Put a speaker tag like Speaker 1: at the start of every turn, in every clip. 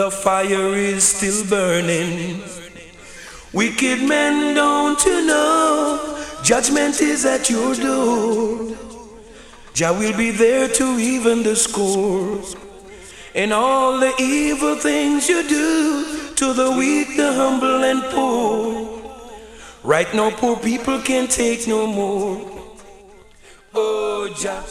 Speaker 1: The fire is still burning. Wicked men, don't you know? Judgment is at your door. Jah will be there to even the score. And all the evil things you do to the weak, the humble, and poor. Right now, poor people can't take no more. Oh, Jah.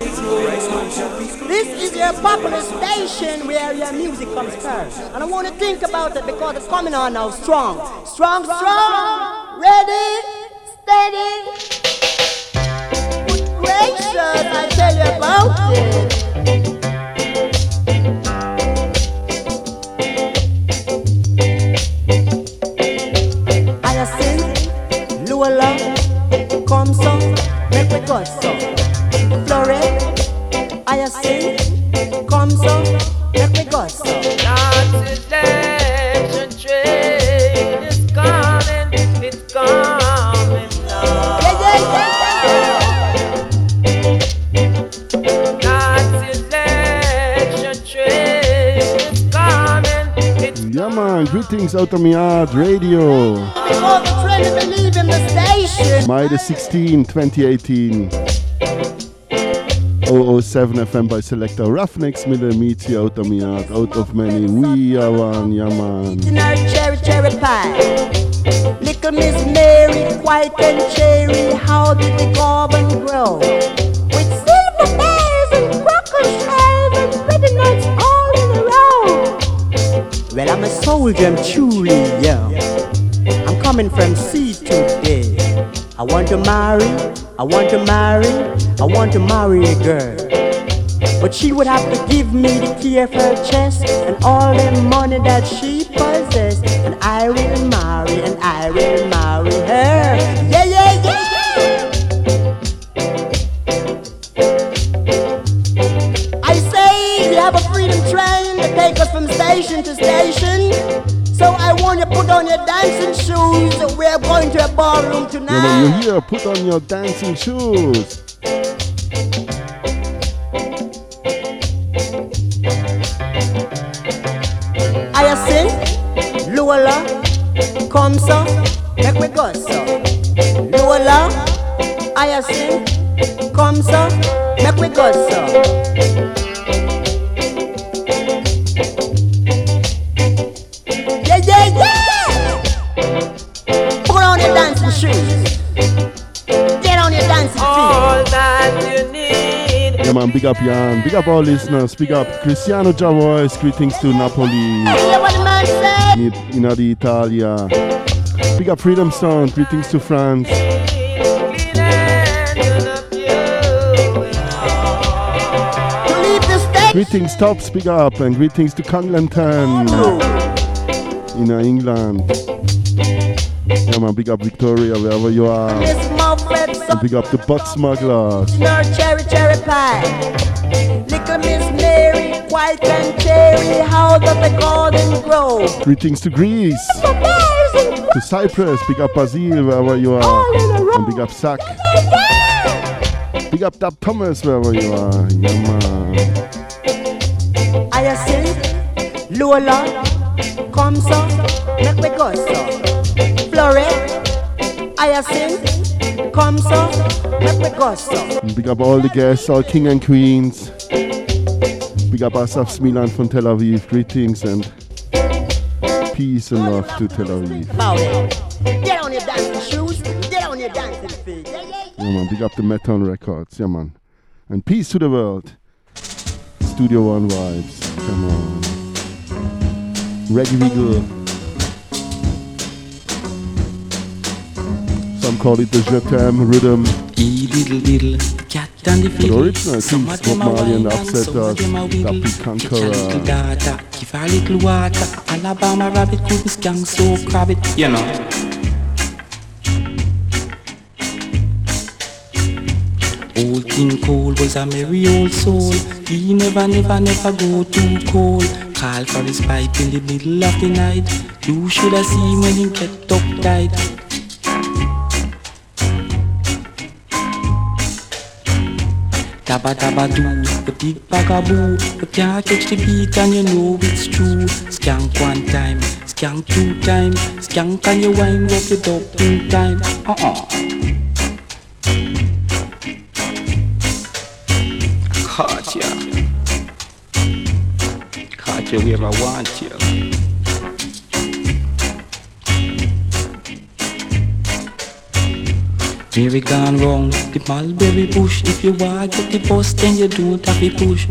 Speaker 2: This is your popular station where your music comes first. And I want to think about it because it's coming on now strong. Strong, strong. Ready, steady. Gracious, I tell you about it. Come so, make we go so. Florette, Hyacinth, come so, make me go so.
Speaker 3: God's election train is coming, it's coming now.
Speaker 2: Yeah, yeah, yeah.
Speaker 3: God's election train is coming, it's
Speaker 4: Ja man, greetings out of my yard radio.
Speaker 2: Because the train will be leaving the station.
Speaker 4: May the 16, 2018. 007 FM by Selector Roughnecks der Miezi out of yard, out of many. We are one, ja man.
Speaker 2: Cherry, cherry pie. Little Miss Mary, white and cherry, how did the garden grow? With silver and cracker shells and nuts all in a row. Well, I'm a soldier, I'm truly young. I'm coming from sea today. I want to marry, I want to marry, I want to marry a girl. But she would have to give me the key of her chest and all the money that she possessed. And I will marry, and I will marry her. Yeah, yeah, yeah! I say have a freedom train us from station to station. So I want you to put on your dancing shoes. We're going to a ballroom tonight.
Speaker 4: you're here, put on your dancing shoes.
Speaker 2: Hyacinth, Luola, come so, make we go so. Lola, Hyacinth, come so, make we go so.
Speaker 4: Man, big up Jan, big up all listeners, big up Cristiano Javois, greetings to Napoli, in in Italia. Big up Freedom Sound, greetings to France. Greetings Tops, big up, and greetings to Congleton in uh, England. Yeah man, big up Victoria, wherever you are. And big up the butt smugglers.
Speaker 2: Cherry, pie. Little Miss Mary, white and cherry, how does the garden grow?
Speaker 4: Greetings to Greece,
Speaker 2: The bears and
Speaker 4: to Cyprus, big up Basil, wherever you are. And big up Sack. Big up Dab Thomas, wherever you are. Yeah man.
Speaker 2: Hyacinth, Lola, come so, make so. Florette, Hyacinth, come so, make we go so.
Speaker 4: Big up all the guests, all king and queens. Big up Asaf Smilan from Tel Aviv. Greetings and peace and love to Tel Aviv.
Speaker 2: Get on your dancing shoes, get on your dancing feet. Yeah, yeah,
Speaker 4: Yeah, man. Big up the Meton Records. Yeah, man. And peace to the world. Studio One vibes. Come on. Reggae Wiggle. Some call it the Jetem rhythm.
Speaker 5: E diddle diddle, cat and the
Speaker 4: But original
Speaker 5: of
Speaker 4: Bob Marley and
Speaker 5: wine and some of uh, them a
Speaker 4: Upsetters,
Speaker 5: wiggle.
Speaker 4: Dappy
Speaker 5: Catch a little
Speaker 4: Conqueror.
Speaker 5: give her a little water. Alabama rabbit couldn't skank so crab it, you know. Old King Cole was a merry old soul. He never, never, never go too cold. Call for his pipe in the middle of the night. You should have seen when he kept up tight. Dabba dabba do, the big bagaboo. You can't catch the beat and you know it's true. Skank one time, skank two time, skank and you wind up up in time. Uh-uh. Caught ya. Caught you where I want you. Mary gone wrong, the mulberry bush. If you want get the bus, then you don't have to push.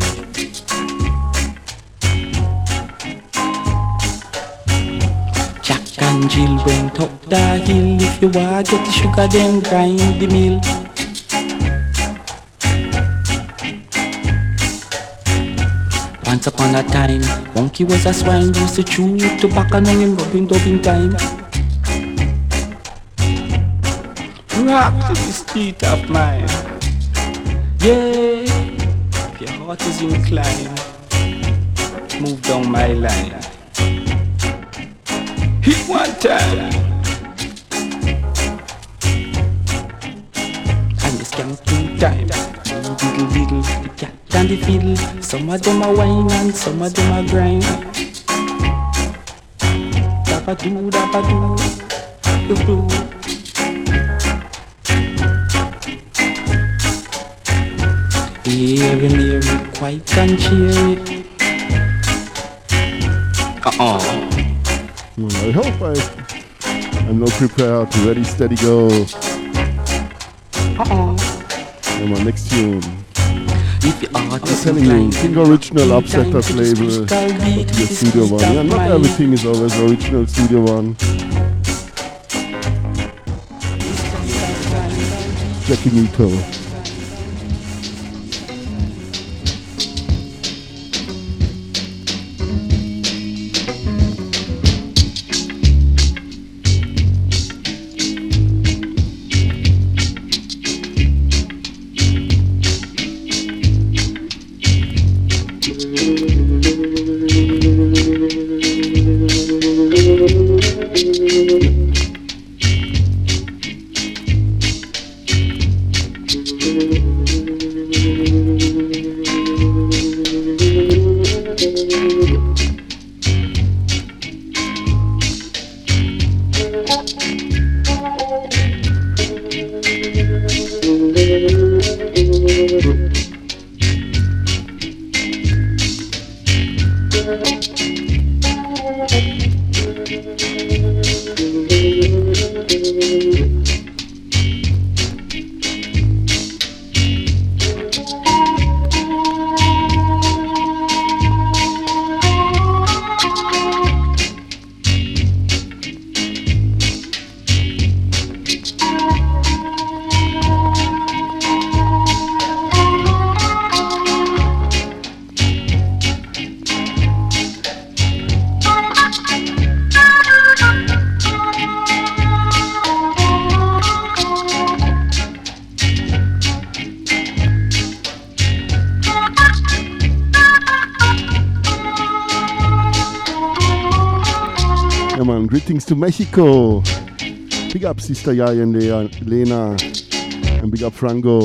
Speaker 5: Jack and Jill went up the hill. If you want get the sugar, then grind the mill. Once upon a time, monkey was a swine, used to chew tobacco and him rubbing dubbing time. Rock to the street of mine. Yeah, if your heart is inclined, move down my line. Hit one time. And you scam two times. Diddle diddle, the cat and the fiddle. Some of them are wine and some of them are grind. Dabba do, dabba do, do do. And hear it, quite can cheer. Uh-uh.
Speaker 4: Hope I, I'm now prepared, ready, steady, go.
Speaker 5: Uh-uh.
Speaker 4: Yeah, my next tune.
Speaker 5: If the
Speaker 4: I'm
Speaker 5: artist
Speaker 4: telling you, King Original
Speaker 5: time
Speaker 4: Upsetters
Speaker 5: to this
Speaker 4: label,
Speaker 5: crystal beat,
Speaker 4: the Studio One. Yeah, not everything is always original Studio One. Jackie Mittoo. Greetings. Big up Sister Yaya and Lena. And big up Franco.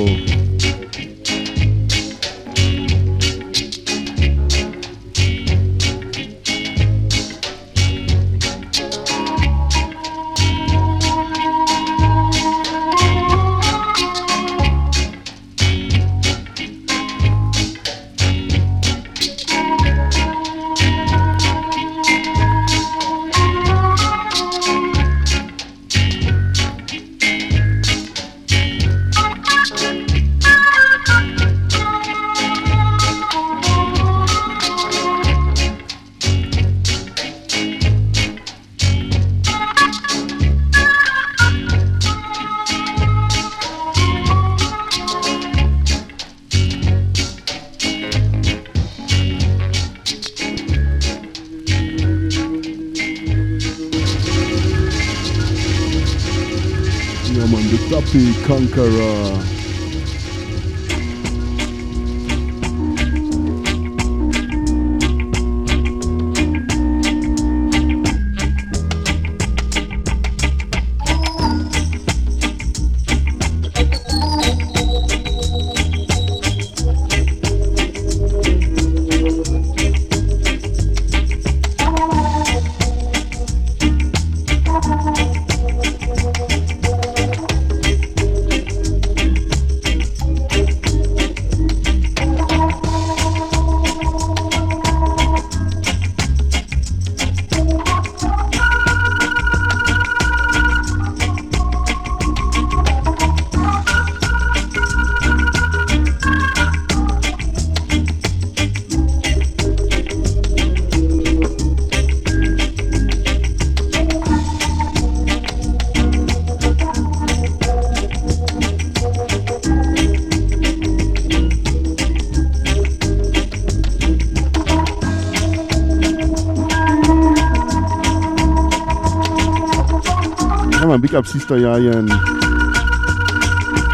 Speaker 4: Up Sister Yayan.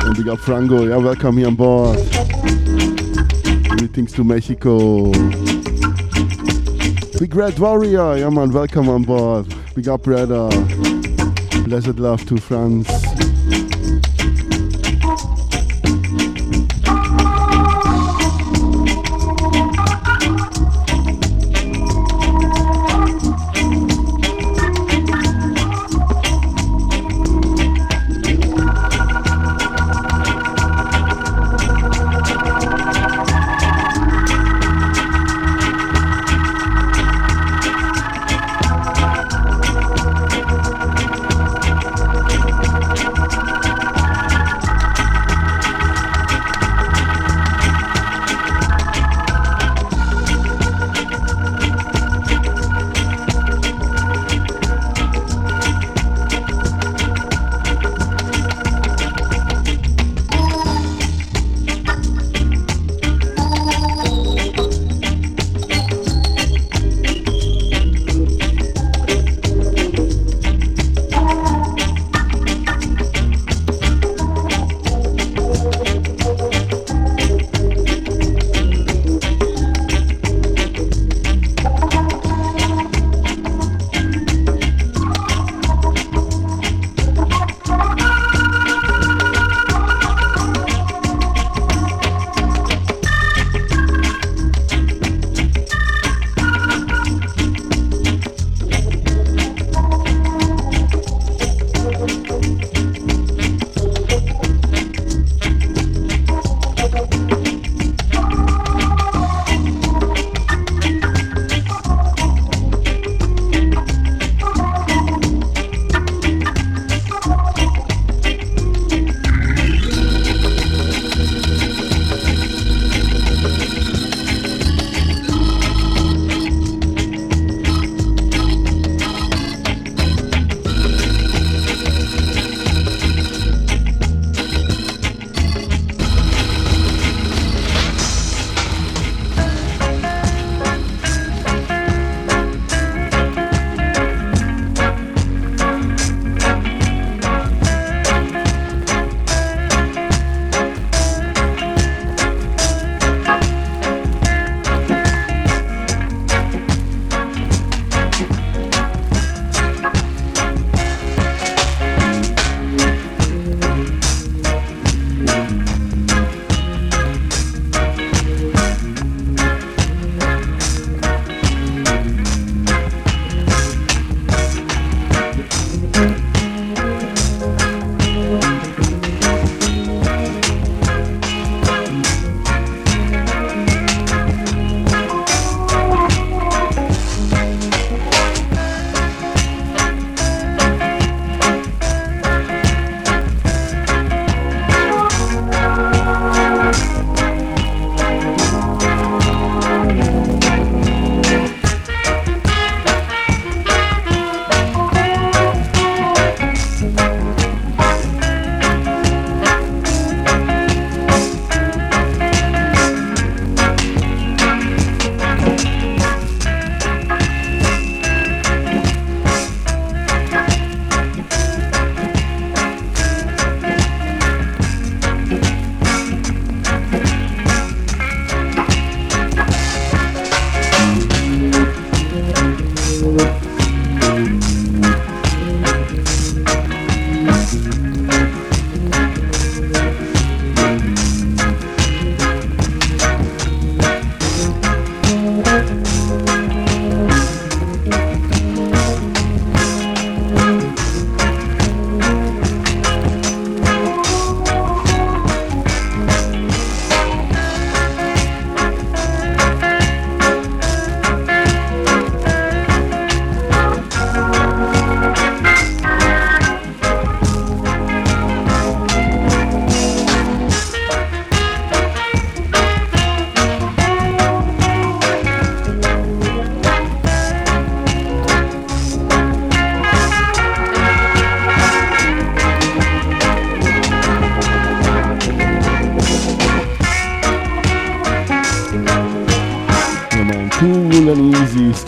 Speaker 4: And big up Franco. Yeah, welcome here on board. Greetings to Mexico. Big Red Warrior. Yeah, man, welcome on board. Big up, brother. Uh, blessed love to France.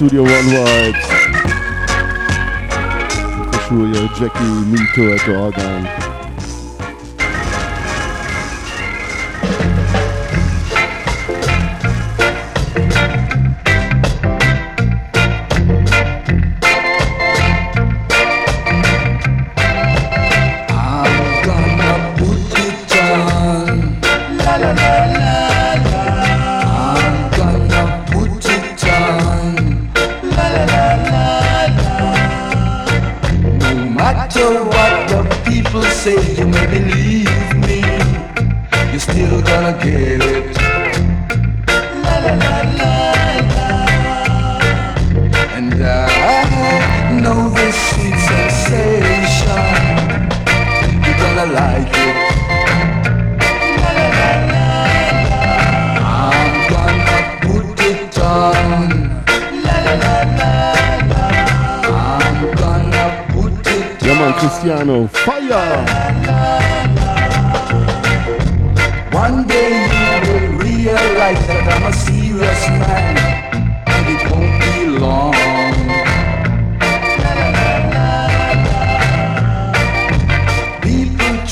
Speaker 4: Studio One vibes.
Speaker 6: sure you're Jackie Mittoo at the organ.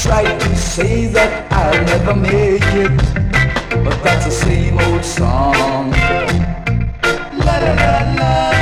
Speaker 6: try to say that I'll never make it, but that's the same old song. La la la la.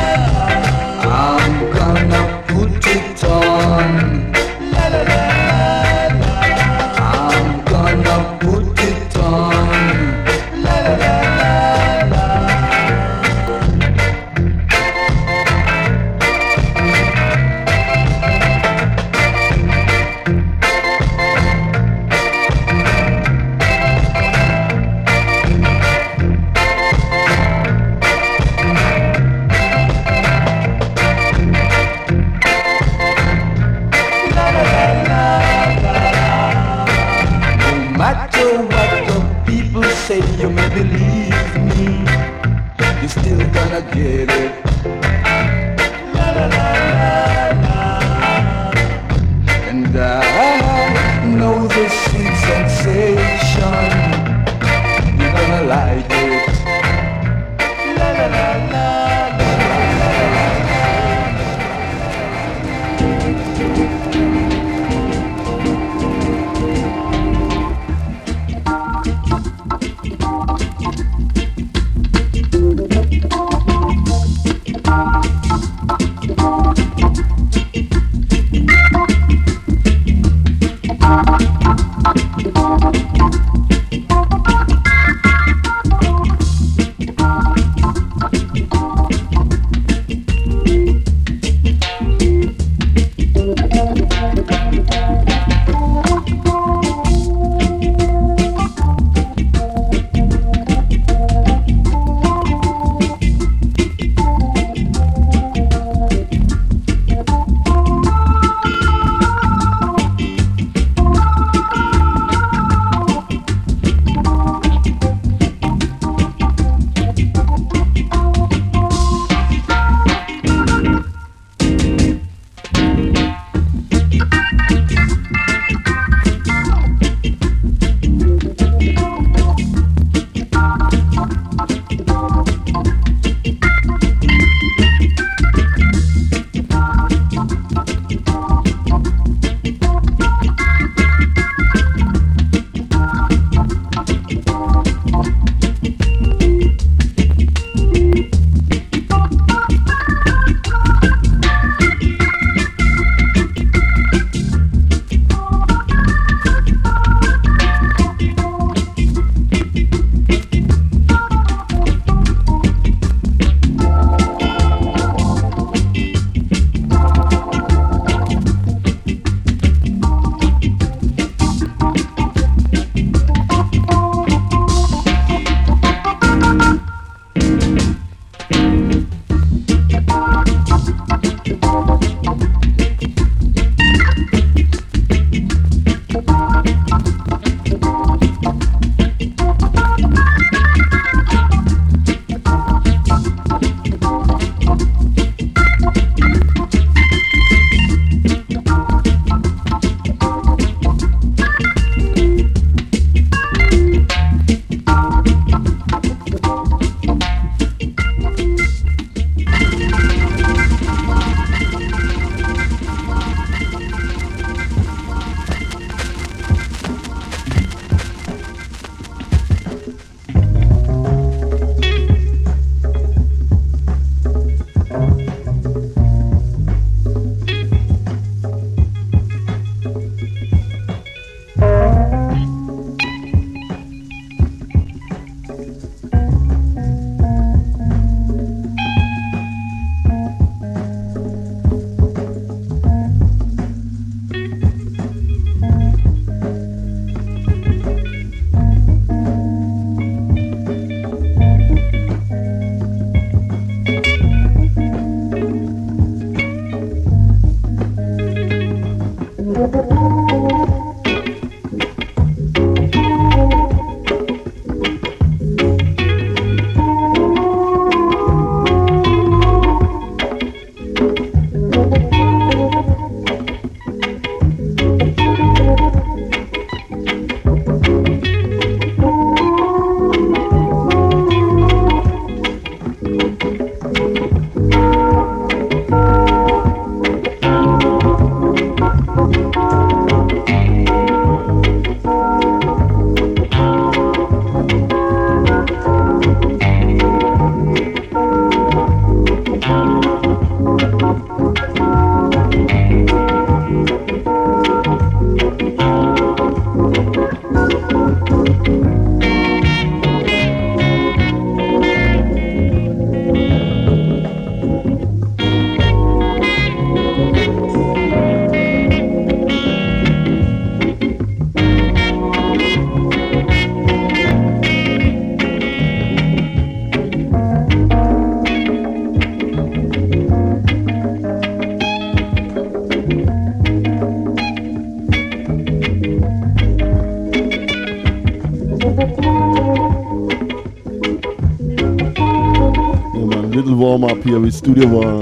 Speaker 7: Warm up here with Studio One.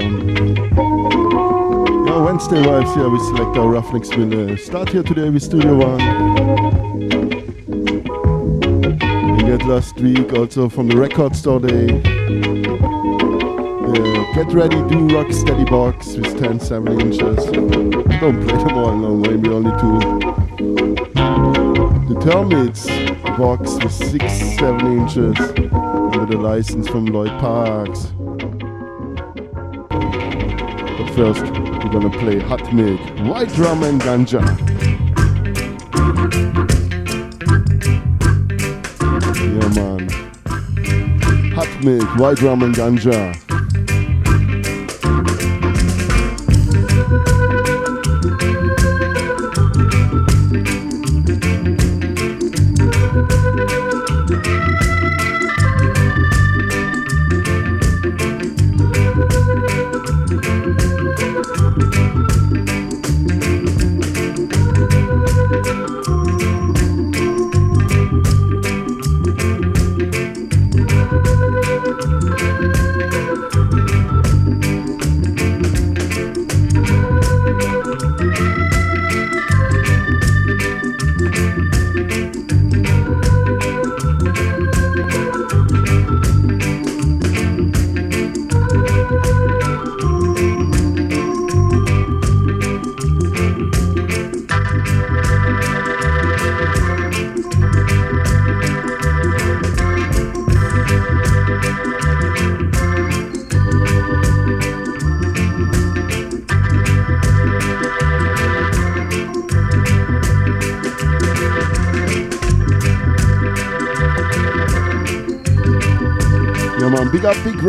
Speaker 7: Yeah, Wednesday vibes here with Selector Ruffneck Smille. Start here today with Studio One. We get last week also from the record store day. Uh, get ready, do rock steady box with 10 7 inches. Don't play them all now, maybe only two. The Termites box with 6 7 inches with a license from Lloyd Parks. First, we're gonna play Hot Milk, White Drum and Ganja. Yeah, man. Hot Milk, White Drum and Ganja.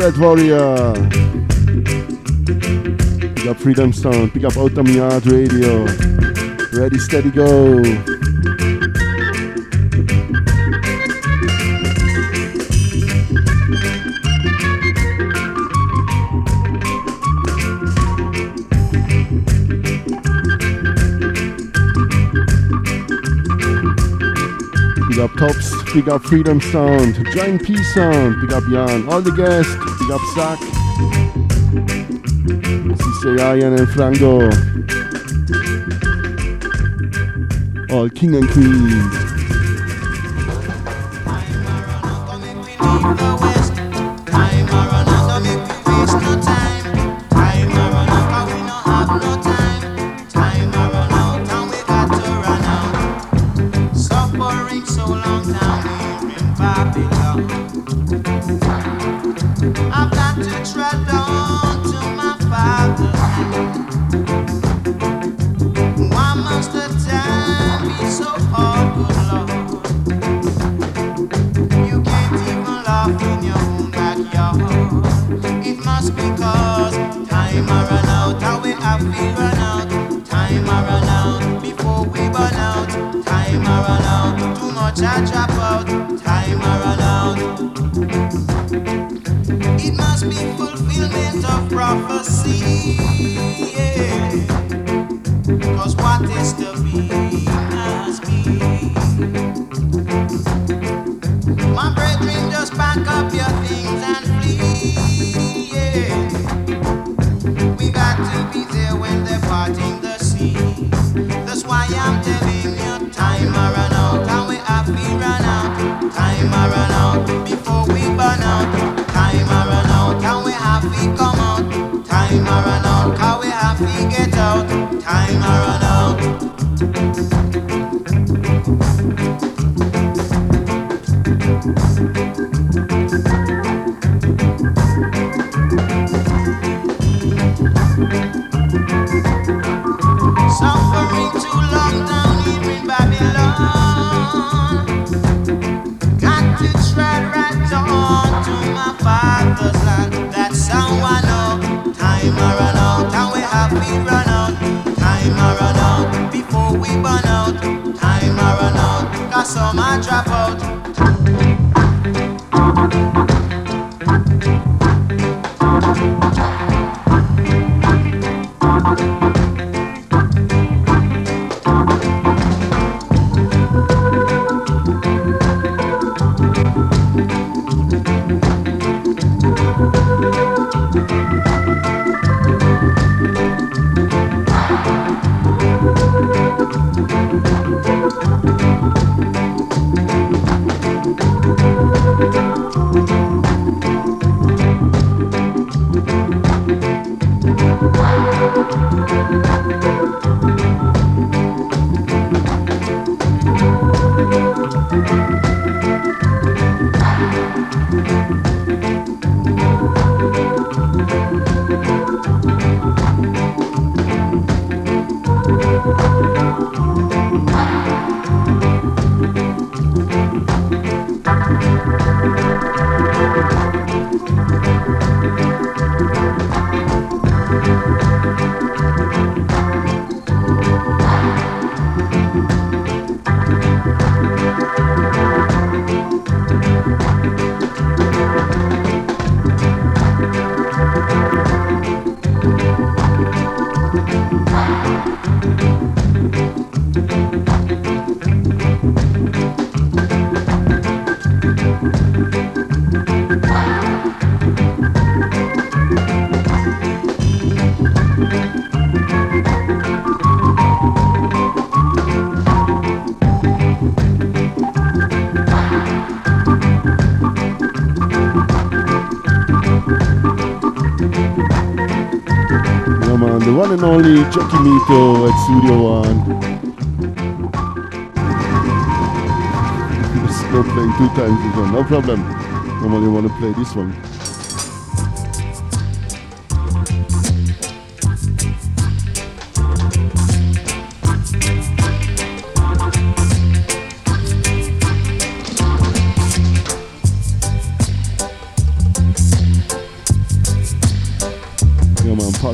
Speaker 7: Red Warrior. Big up Freedom Sound. pick up Yard Radio. Ready, steady, go. Big up Tops, big up Freedom Sound, Giant P Sound, big up Jan, all the guests, big up Zach, Sister Yayan and Franco, all King and Queen.
Speaker 8: One and only Jackie Mittoo at Studio One. Still playing two times this one, no problem. Normally want to play this one.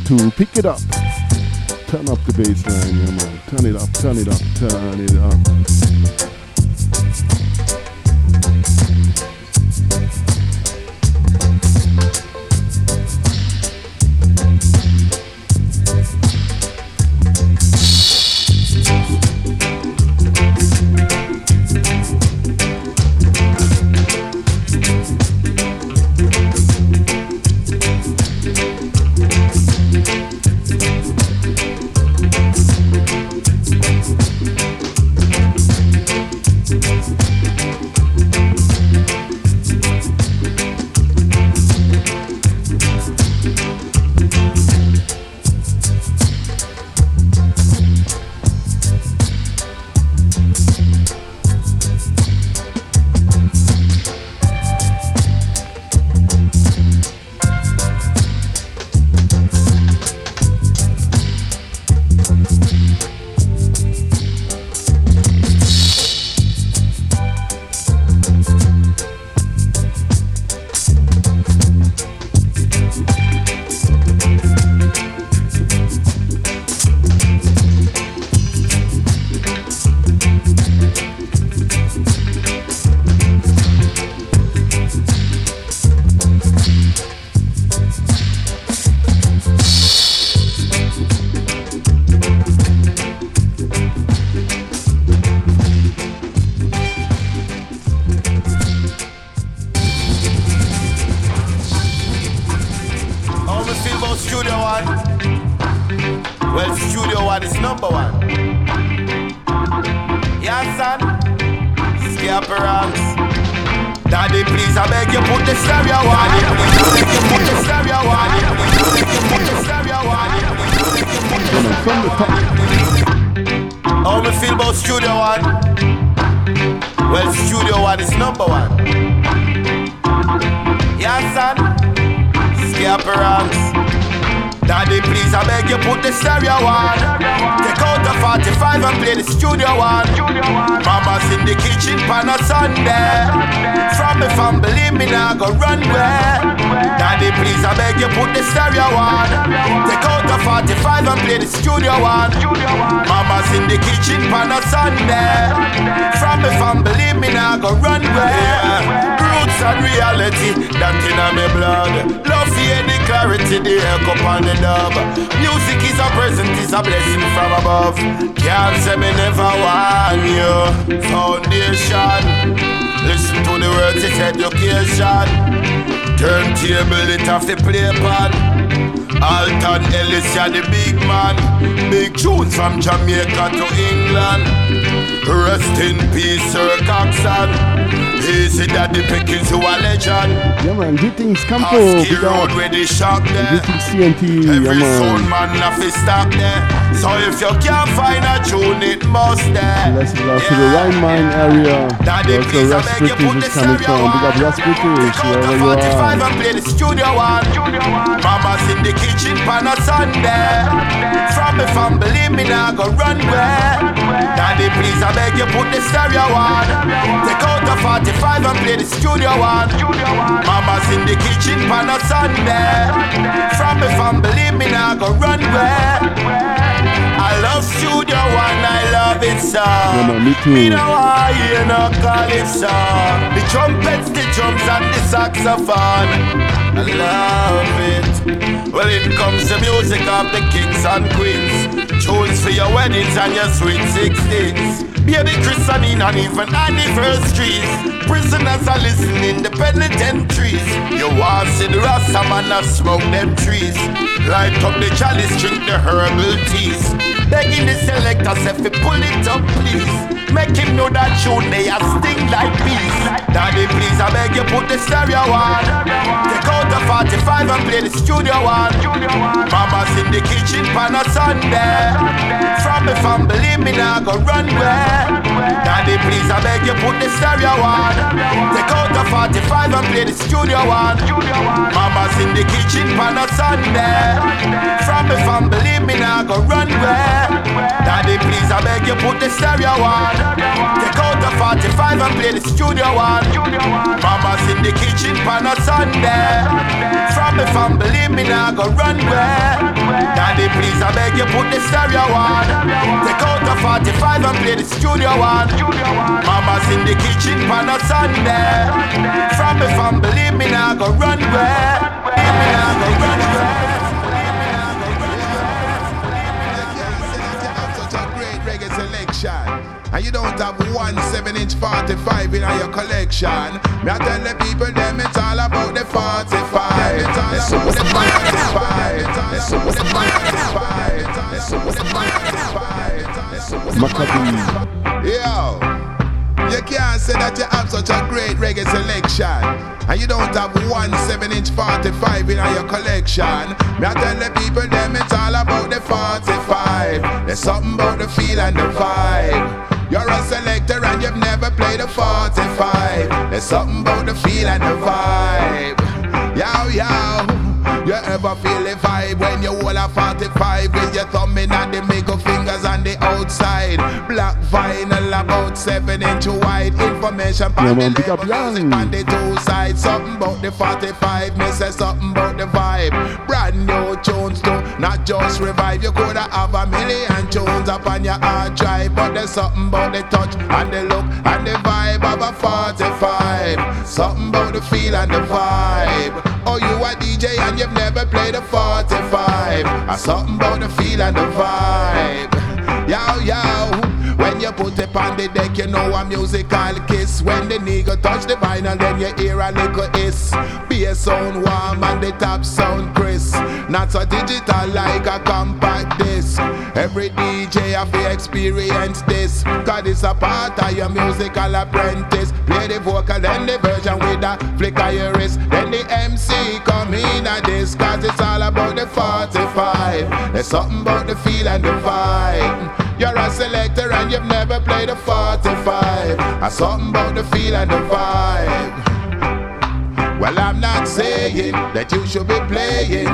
Speaker 8: Two, pick it up. Turn up the bass line, yeah, man. Turn it up, turn it up, turn it up. Greetings, Campo.
Speaker 4: Husky
Speaker 8: Big
Speaker 4: road
Speaker 8: up.
Speaker 4: where they shop there.
Speaker 8: CNT.
Speaker 4: Every sound
Speaker 8: man.
Speaker 4: man have to stop there. So if you can't find a tune, it must there.
Speaker 8: Blessings out to the Rhine Main area.
Speaker 4: Daddy,
Speaker 8: That's where
Speaker 4: please, I beg you put
Speaker 8: British
Speaker 4: the
Speaker 8: is coming
Speaker 4: stereo
Speaker 8: from. Big up
Speaker 4: on.
Speaker 8: Russ British,
Speaker 4: Take out the
Speaker 8: wherever you
Speaker 4: 45
Speaker 8: are.
Speaker 4: and play the studio one. Mama's in the kitchen pan a Sunday. From me fam, believe me now, go run where. Daddy, please, I beg you put the stereo on. Take out the 45 and play the studio one. Mama's in the kitchen pan a Sunday. From me fam, believe me now, go run where. I love Studio One, I love it so.
Speaker 8: Man, me too.
Speaker 4: Me no want hear no calypso. The trumpets, the drums, and the saxophone. I love it.
Speaker 8: Well, it comes the music of the kings and queens. Tunes for your weddings and your sweet sixteens. Baby christening and even anniversaries. Prisoners are listening the penitentiaries. See the Rasta man a smoke them trees. Light up the chalice, drink the herbal teas. Begging the selectors if you pull it up, please. Make him know that tune they a sting like bees. Daddy, please, I beg you put the stereo on. Take out the 45 and play the studio one. Mama's in the kitchen pan a Sunday. From the family, me now go run where. Daddy, please, I beg you put the stereo on. Take out the 45 and play the studio one. Mama's in the kitchen pan a Sunday. From the family, me now go run where. Daddy, please, I beg you put the stereo on. Take out the 45 and play the studio one. Mama's in the kitchen pan a Sunday. From the family, me now go run where. Daddy, please, I beg you put the stereo on. Take out the 45 and play the studio one. Mama's in the kitchen pan a Sunday. From the family, me now go run where. Me now go run where.
Speaker 9: Selection. And you don't have one 7 inch 45 in your collection. Me I tell the people them it's all about the 45. It's all about the 45. It's all about the 45. It's all about the 45. It's all about the
Speaker 4: Macka B.
Speaker 9: Yo. You can't say that you have such a great reggae selection And you don't have one 7 inch 45 in your collection Me I tell the people them it's all about the 45 There's something about the feel and the vibe. You're a selector and you've never played a 45 There's something about the feel and the vibe. Yow yow. You ever feel the vibe when you hold a 45 with your thumb in and the middle fingers the outside? Black vinyl about 7 inch wide. Information
Speaker 4: Yeah,
Speaker 9: the
Speaker 4: man, up
Speaker 9: label, music on the two sides. Something about the 45, me say something about the vibe. Brand new tunes too, not just revive. You coulda have a million tunes up on your hard drive, but there's something about the touch and the look and the vibe of a 45. Something about the feel and the vibe. Oh, you a DJ and you've never played a 45. Or something about the feel and the vibe. Yow, yow. When you put it on the deck, you know a musical kiss. When the nigga touch the vinyl, then you hear a little hiss. Bass sound warm and the top sound crisp. Not so digital like a compact disc. Every DJ have experience this. Cause it's a part of your musical apprentice. Play the vocal, then the version with a flick of your wrist. Then the MC come in at this. Cause it's all about the 45. There's something about the feel and the vibe. You're a selector and you've never played a 45. Or something about the feel and the vibe. Well, I'm not saying that you should be playing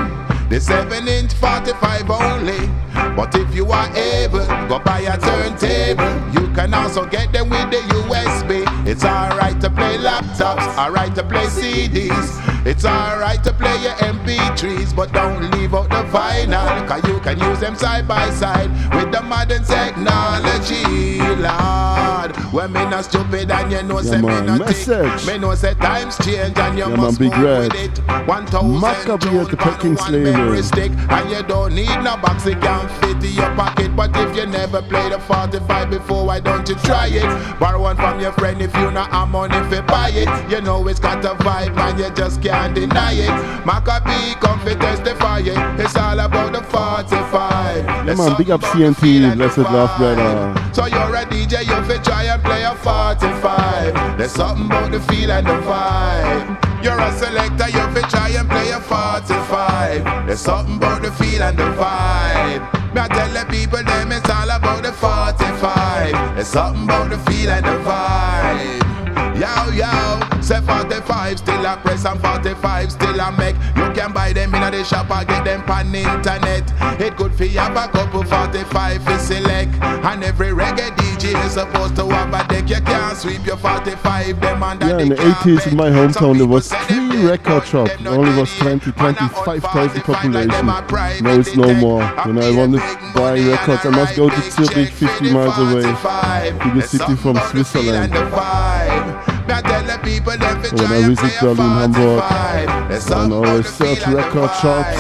Speaker 9: the 7 inch 45 only. But if you are able, go buy a turntable. You can also get them with the USB. It's alright to play laptops, alright to play CDs. It's alright to play your MP3s, but don't leave out the vinyl. Cause you can use them side by side with the modern technology, Lord. When me not stupid and you know,
Speaker 4: Yeah,
Speaker 9: say me
Speaker 4: man.
Speaker 9: not
Speaker 4: Message.
Speaker 9: Me know say times change and you
Speaker 4: Yeah, man,
Speaker 9: must
Speaker 4: Big
Speaker 9: move
Speaker 4: Red.
Speaker 9: with it. One thousand
Speaker 4: at the Peckings
Speaker 9: one memory stick, and you don't need no box. It can fit in your pocket. But if you never played a 45 before, why don't you try it? Borrow one from your friend if you not have money for buy it. You know it's got a vibe and you just can't deny it. Macka B come fi testify it. It's all about the 45. There's
Speaker 4: man, big up
Speaker 9: something about the
Speaker 4: CNT,
Speaker 9: feel and the
Speaker 4: Blessed Love, brother.
Speaker 9: So you're a DJ, you fi try and play a 45. There's something about the feel and the vibe. You're a selector, you fi try and play a 45. There's something about the feel and the vibe. Me I tell the people them it's all about the 45. There's something about the feel and the vibe. Yo, yo, say 45 still a press and 45 still a make. You can buy them in the shop or get them on internet. It good for you have a couple 45 for select. And every reggae DJ is supposed to have a deck. You can't sweep your 45 them under
Speaker 4: Yeah, in the 80s in my hometown there was three record shop. There only was 20, 25,000 population. Now it's no more. When I wanted to buy records, I must go to Zurich, 50 miles away, to the city from Switzerland.
Speaker 9: Me tell the people them fi
Speaker 4: So when I
Speaker 9: and
Speaker 4: visit
Speaker 9: play a
Speaker 4: Berlin, Hamburg,
Speaker 9: 45. There's
Speaker 4: I
Speaker 9: something about
Speaker 4: search
Speaker 9: feel and the
Speaker 4: record shops.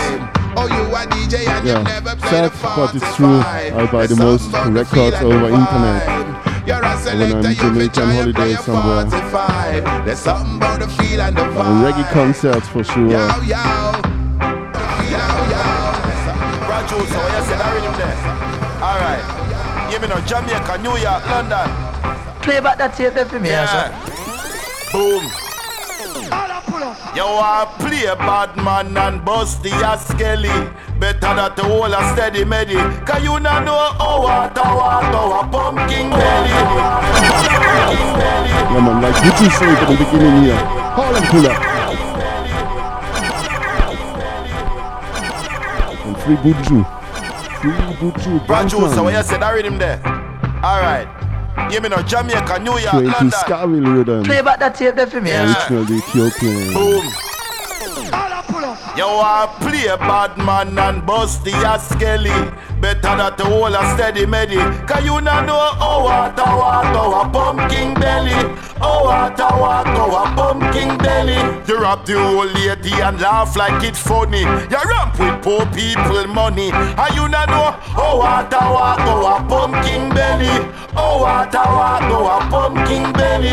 Speaker 9: Oh, you a DJ
Speaker 4: Yeah,
Speaker 9: you never
Speaker 4: sad, but it's true. I buy the most
Speaker 9: something about the
Speaker 4: records over
Speaker 9: the
Speaker 4: internet.
Speaker 9: vibe. You're a
Speaker 4: when I'm
Speaker 9: selector, you fi
Speaker 4: Jamaican
Speaker 9: try and
Speaker 4: holiday somewhere.
Speaker 9: 45. There's something about the feel and the vibe.
Speaker 4: reggae concerts for sure.
Speaker 9: Yo, yo. Yo, yo.
Speaker 8: Alright. Give me no Jamaica, New York, London.
Speaker 3: Play back that tape for me,
Speaker 8: Yeah.
Speaker 3: Yeah.
Speaker 8: Boom. You want play bad man and bust the skelly. Better that the whole a steady meddy. Cause you not know how water water a pumpkin belly. Pumpkin belly.
Speaker 4: Yeah, man, like what you say at the beginning here. Harlem pull up. And free Buju. Free Buju.
Speaker 8: Producer, what you
Speaker 4: Bantam.
Speaker 8: said, I read him there. Alright. Give me no Jamaica, New York,
Speaker 4: Straight to
Speaker 8: London.
Speaker 4: Skaville rhythm.
Speaker 3: Play back that tape there for me, yeah.
Speaker 4: Original Ethiopian.
Speaker 8: Boom. You want play bad man and bust the skelly. Better that the whole a steady meddy. Cause you not know how water a pumpkin belly. How water a pumpkin belly. You rap the old lady and laugh like it's funny. You ramp with poor people money. And you not know how water a pumpkin belly. How water a pumpkin belly.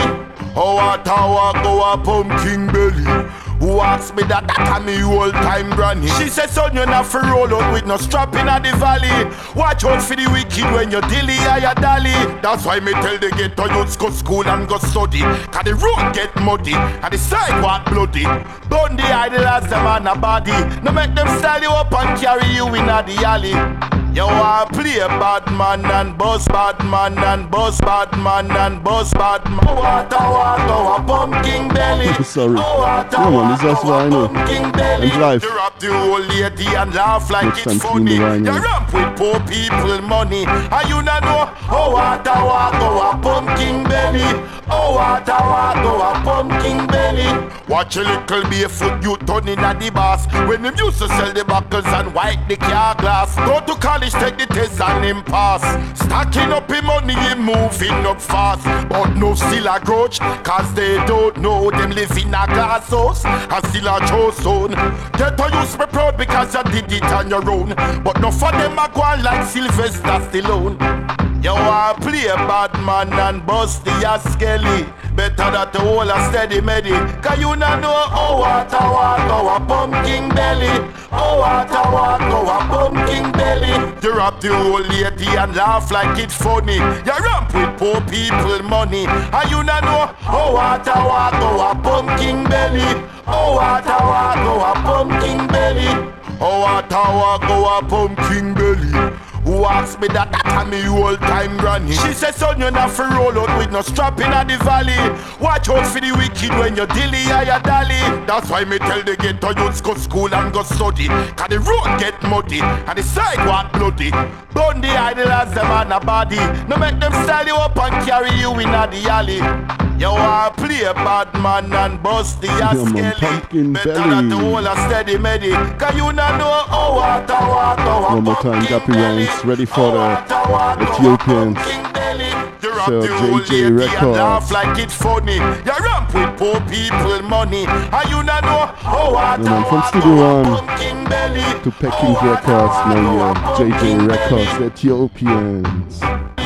Speaker 8: How water a pumpkin belly. Who asked me that? That a me old time granny. She said, son, you're not for roll out with no strap in the valley. Watch out for the wicked when you dilly or you dally. That's why me tell the ghetto youths go school and go study. Cause the road get muddy and the sidewalk bloody. Burn the idlers, them on a body. No make them style you up and carry you in a the alley. You want play bad man and boss bad man and boss bad man and boss bad man. Oh, water, water, a pumpkin belly.
Speaker 4: Sorry.
Speaker 8: Oh, water,
Speaker 4: Yeah, man, this is why I know.
Speaker 8: pumpkin belly.
Speaker 4: And life.
Speaker 8: You rap the old lady and laugh like
Speaker 4: Next
Speaker 8: it's funny. You ramp with poor people money. And you not know oh what water water a pumpkin belly. Oh what water water a pumpkin belly. Watch a little barefoot you turning at the boss. When them used to sell the buckles and wipe the car glass. Go to college, take the test and him pass. Stacking up him money, him moving up fast. But no still a grudge, cause they don't know them live in a glass house. And still a chosen. Get to use me proud because you did it on your own. But no for them a go on like Sylvester Stallone. You want play bad man and bust the skelly. Better that the whole a steady meddy. Cause you not know how water water a pumpkin belly. How water water a pumpkin belly. You rap the old lady and laugh like it's funny. You ramp with poor people money. And you not know how water water a pumpkin belly. Oh, what How water water a pumpkin belly. Oh, what How water water a pumpkin belly. Who asked me that? That a me old time granny. She said, son, you're not for roll out with no strap in the valley. Watch out for the wicked when you're dilly or you dally. That's why me tell the ghetto youths go school and go study. Cause the road get muddy and the sidewalk bloody. Burn the idlers, them on a body. No make them style you up and carry you in a the alley. You want play a bad man and bust the skelly.
Speaker 4: pumpkin
Speaker 8: Better
Speaker 4: belly.
Speaker 8: the whole a steady meddy. Cause you not know how water water
Speaker 4: One more time, Gappy Ready for the Ethiopians. So JJ Records.
Speaker 8: like it's funny. You ramp with poor people money. And you not know how
Speaker 4: Yeah, man, from Studio One. To Peckings Records, now yeah. JJ Records, Ethiopians.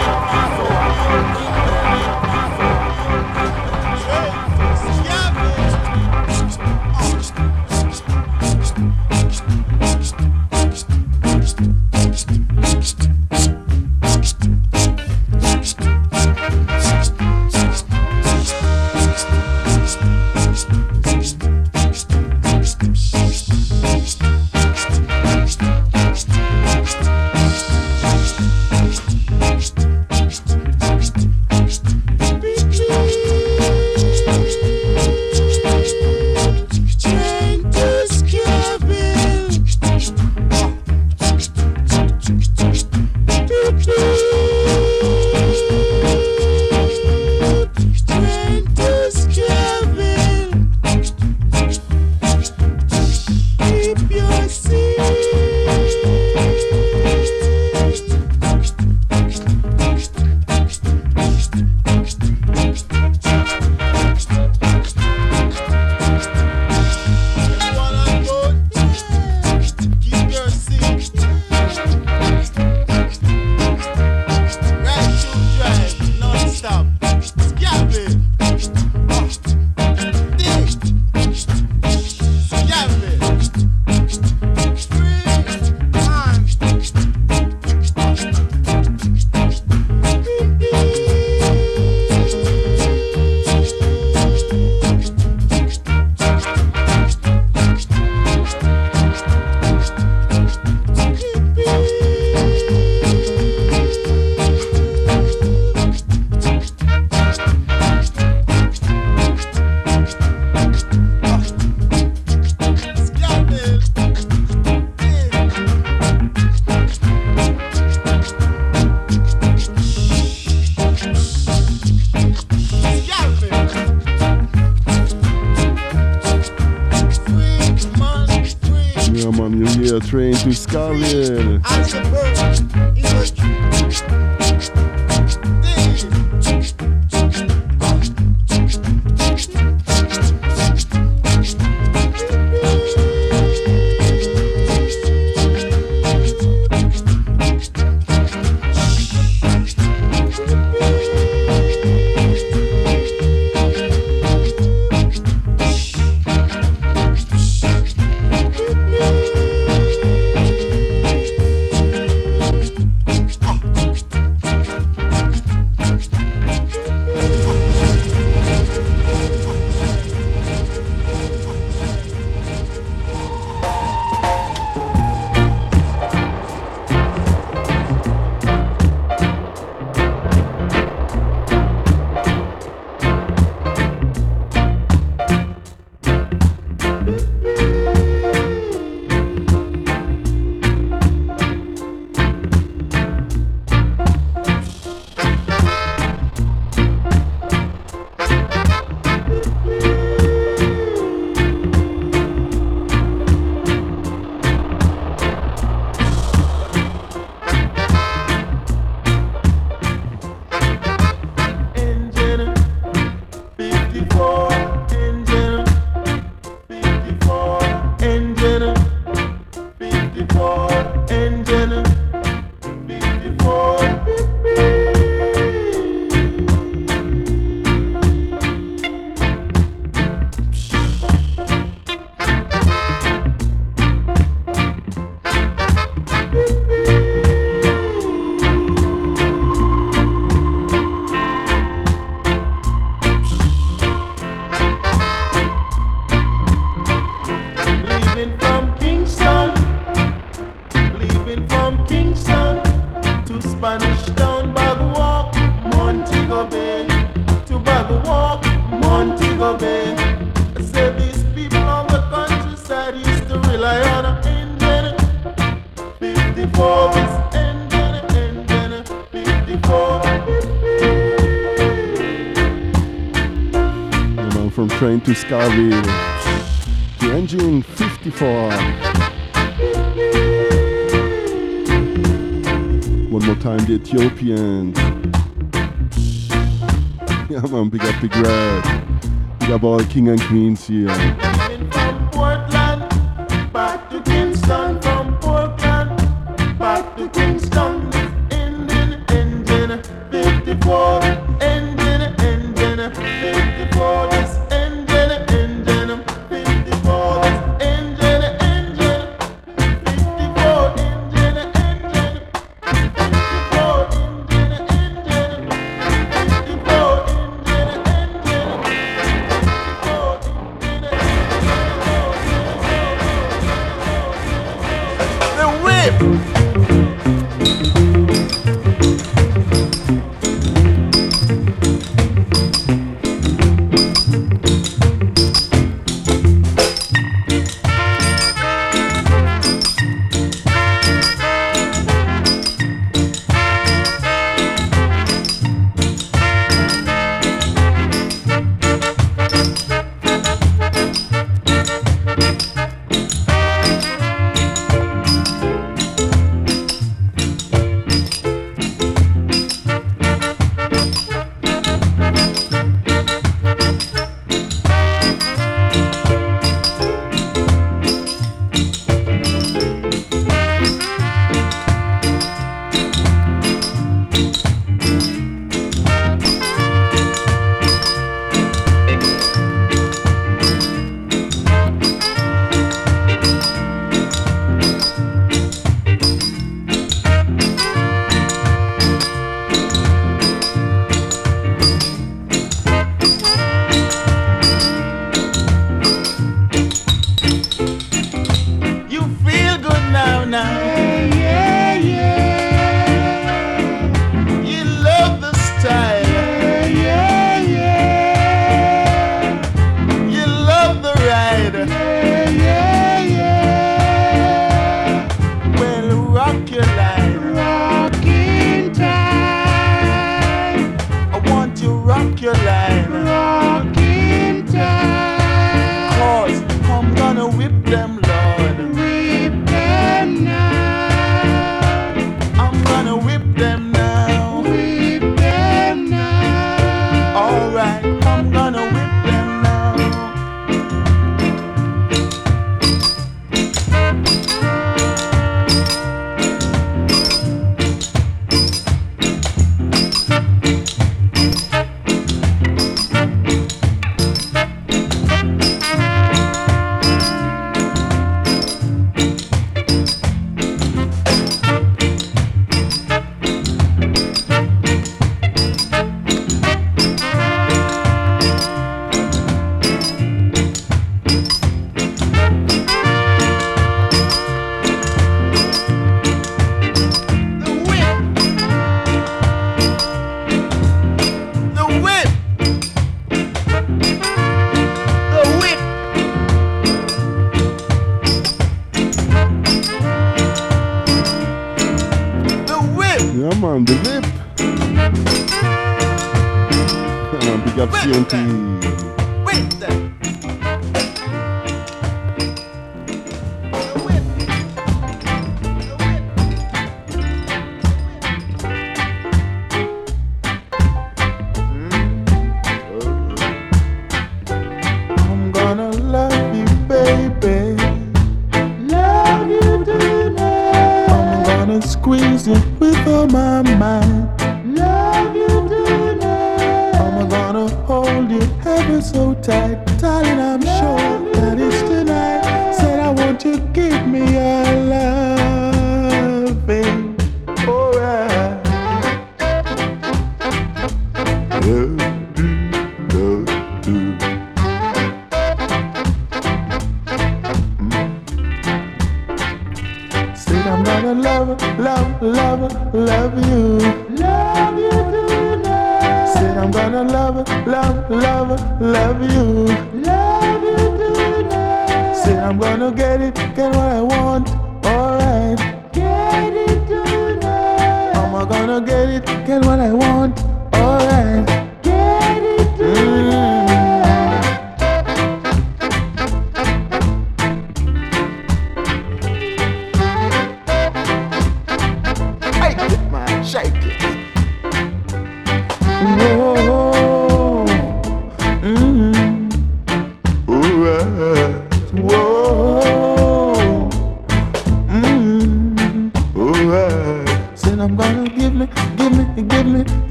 Speaker 4: train to Scarville.
Speaker 10: The
Speaker 4: engine 54. One more time, the Ethiopians. Yeah, man, big up, big red. Big up all king and queens here.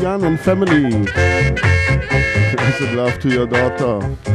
Speaker 9: Jan and family. I said love to your daughter.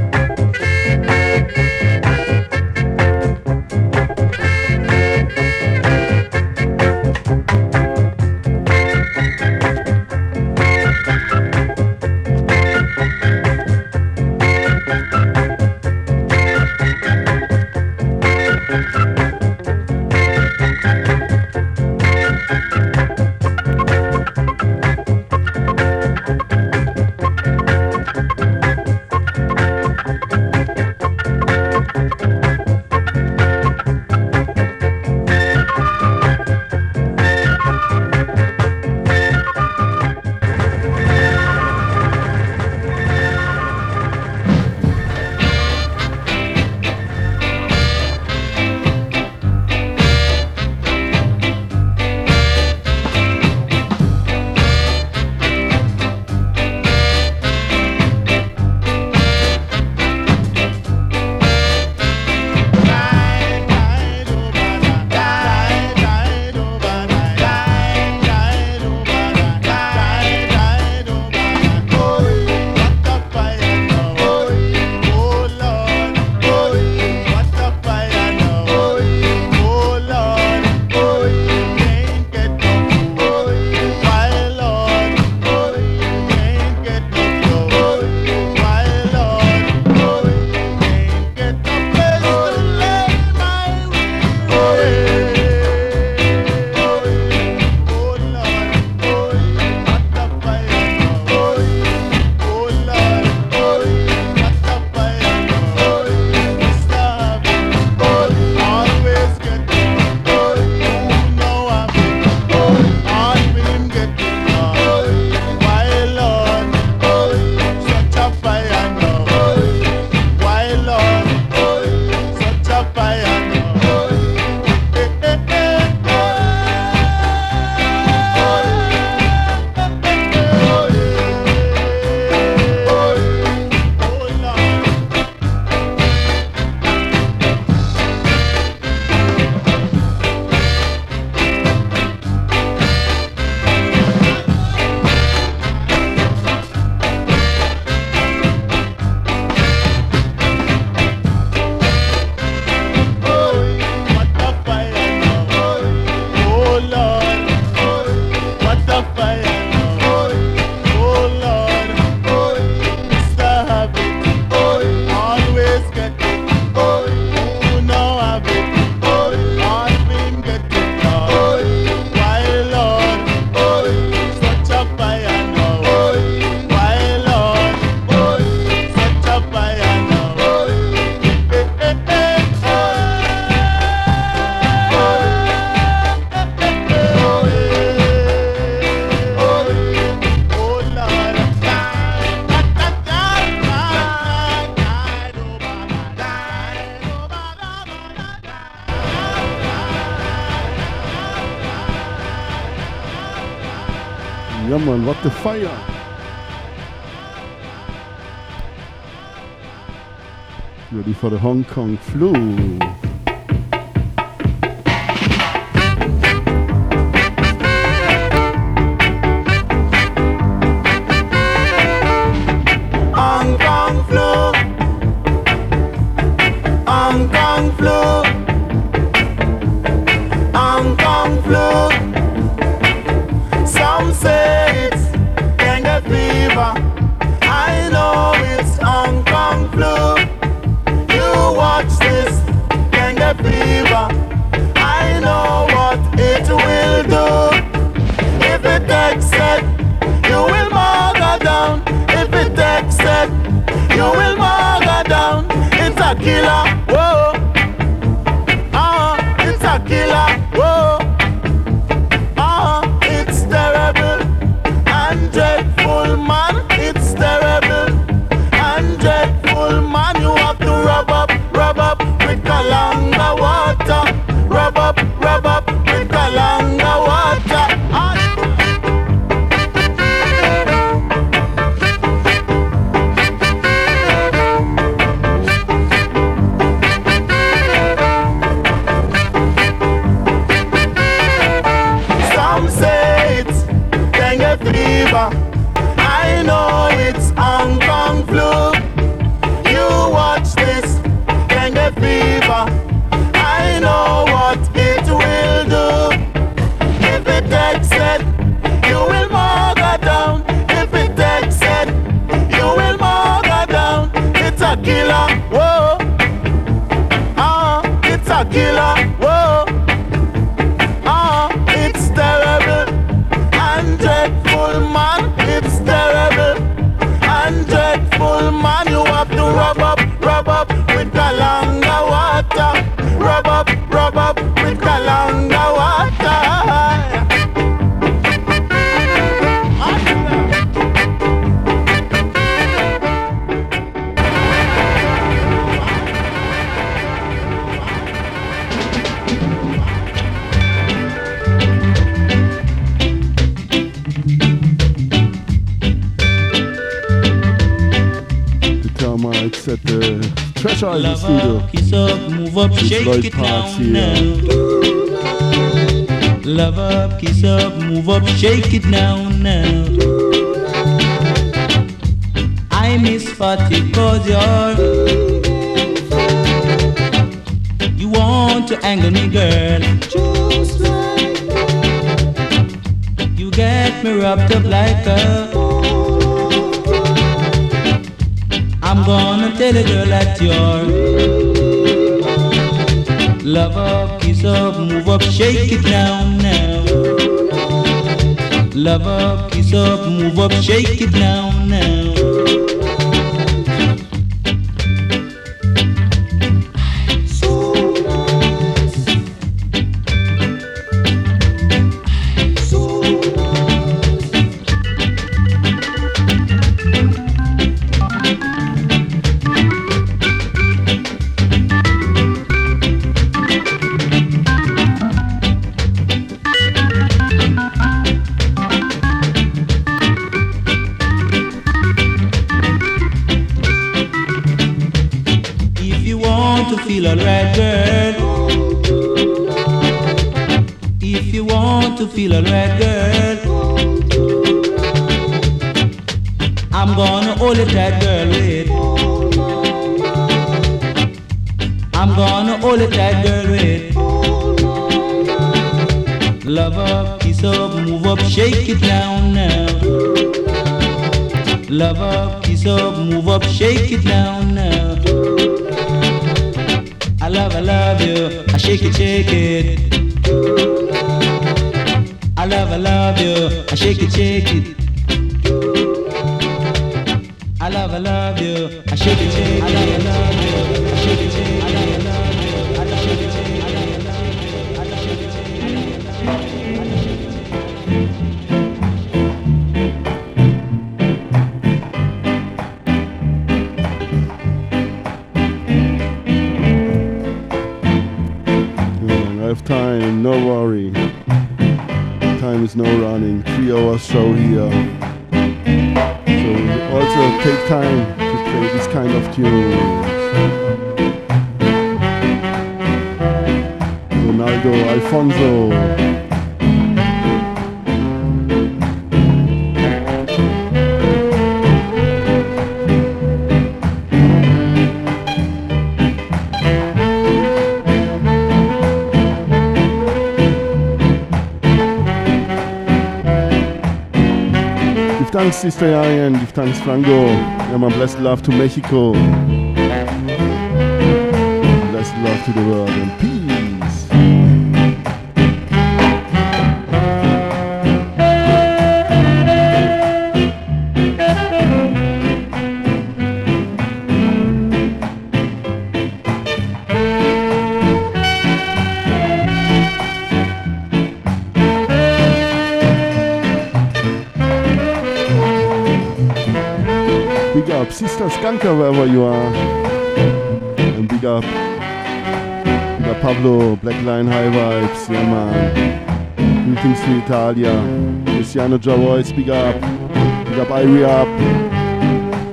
Speaker 9: The fire? Ready for the Hong Kong flu.
Speaker 11: up,
Speaker 12: kiss up, move up,
Speaker 4: She's
Speaker 12: shake
Speaker 4: like
Speaker 12: it
Speaker 4: party,
Speaker 12: now,
Speaker 4: yeah.
Speaker 12: now. Love up, kiss up, move up, shake it now, now. I miss fatty cause you're You want to angle me, girl Just like You get me wrapped up like a tell a girl that you're love up, kiss up, move up, shake it down now. Love up, kiss up, move up, shake it down now.
Speaker 4: Thanks, Franco. Yeah, man, blessed love to Mexico. Blessed love to the world and peace. Skanka wherever you are. And big up, big up Pablo, Black Line High Vibes, yeah man. Greetings to Italia. Luciano Javois, big up. Big up Irie up.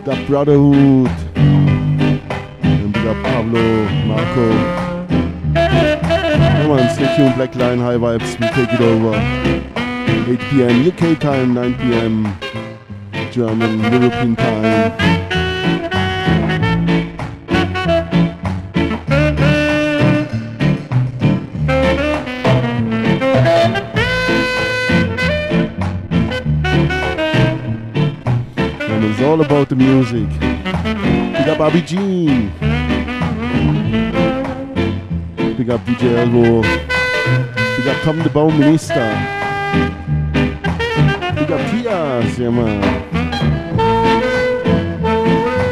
Speaker 4: Big up Brotherhood. And big up Pablo, Marco. Come on, stay tuned, Black Line High Vibes, we take it over. 8 p.m. UK time, 9 p.m. German European time. Up Jean. Big up DJ Elbow. Big up Tom the Bone Minister. Big up Tias, yeah man.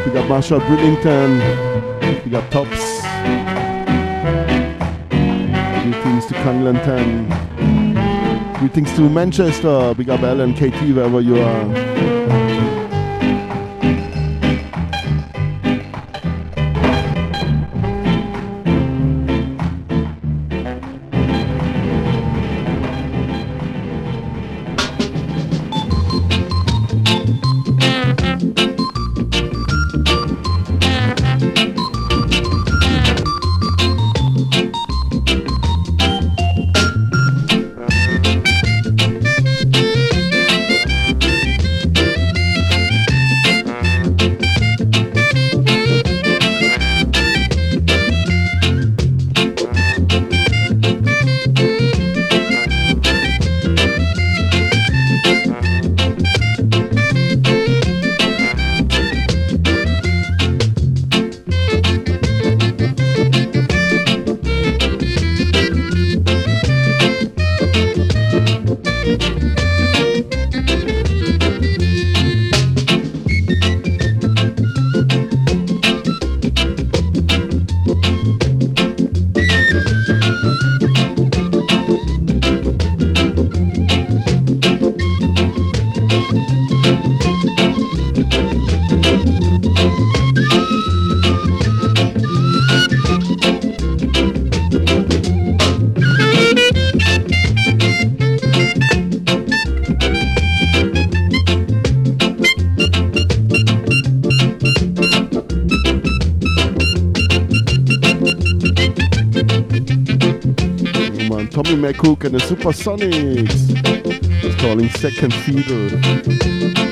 Speaker 4: Big up Marshall Brillington. Big up Tops. Greetings to Congleton. Greetings to Manchester. Big up Alan, KT, wherever you are. McCook and the Supersonics. It's calling Second Fiddle.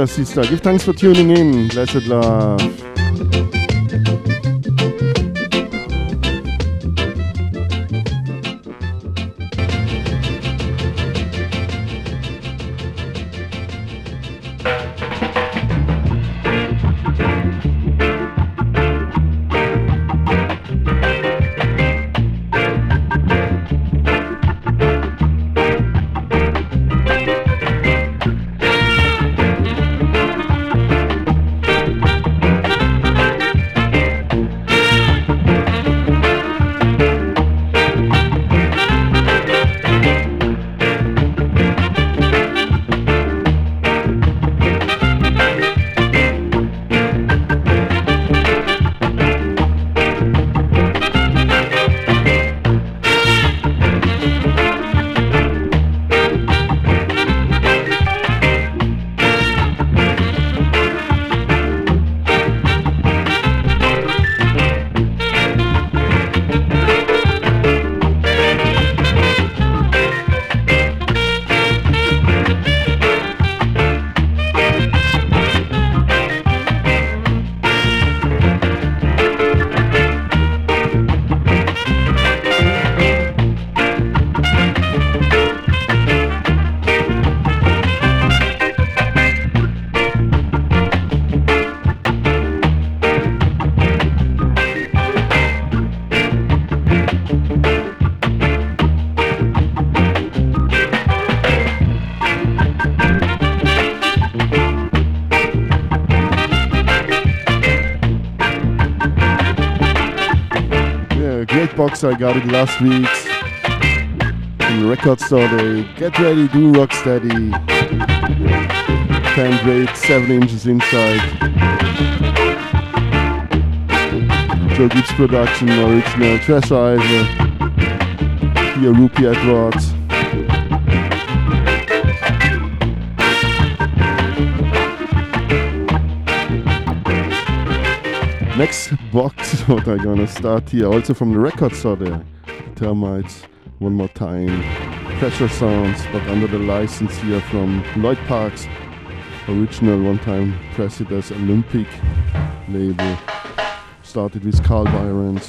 Speaker 4: Yeah man, see ya sister. Give thanks for tuning in. Blessed love. Box, I got it last week in the record store. They get ready, do rock steady. 10 grade, 7 inches inside. Joe Gibbs production, original Treasure Isle. Here, Rupie Edwards. Next box what I'm gonna start here, also from the record store there. Termites, one more time. Pressure sounds, but under the license here from Lloyd Parks. Original one time President's Olympic label. Started with Carl Byron's.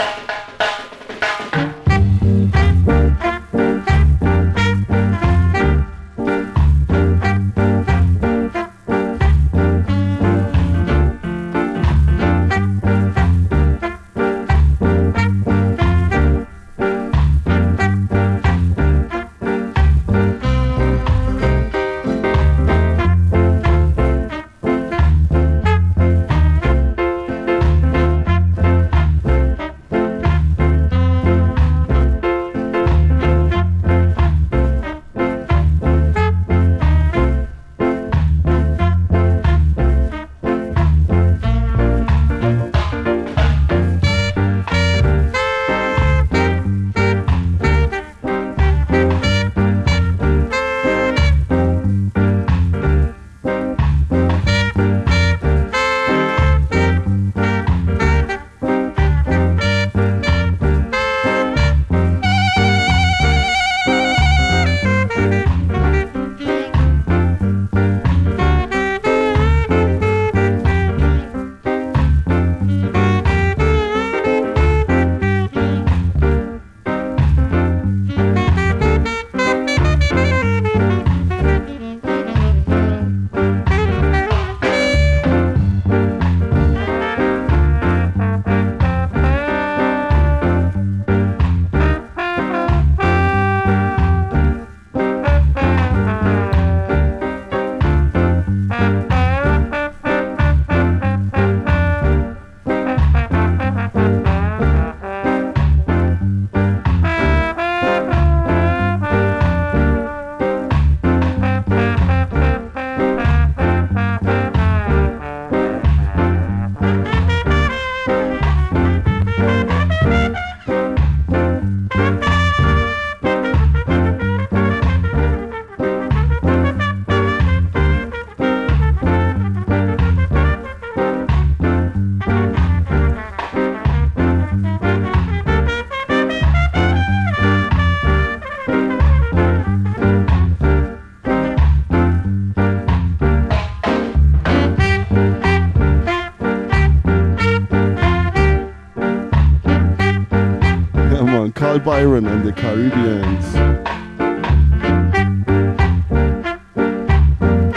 Speaker 4: Byron and the Caribbeans.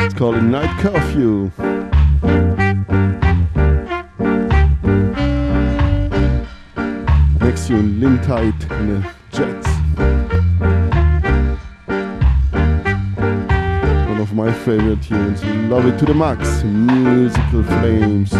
Speaker 4: It's called Night Curfew. Next tune, Lynn Taitt in the Jets. One of my favorite tunes. Love it to the max. Musical flames.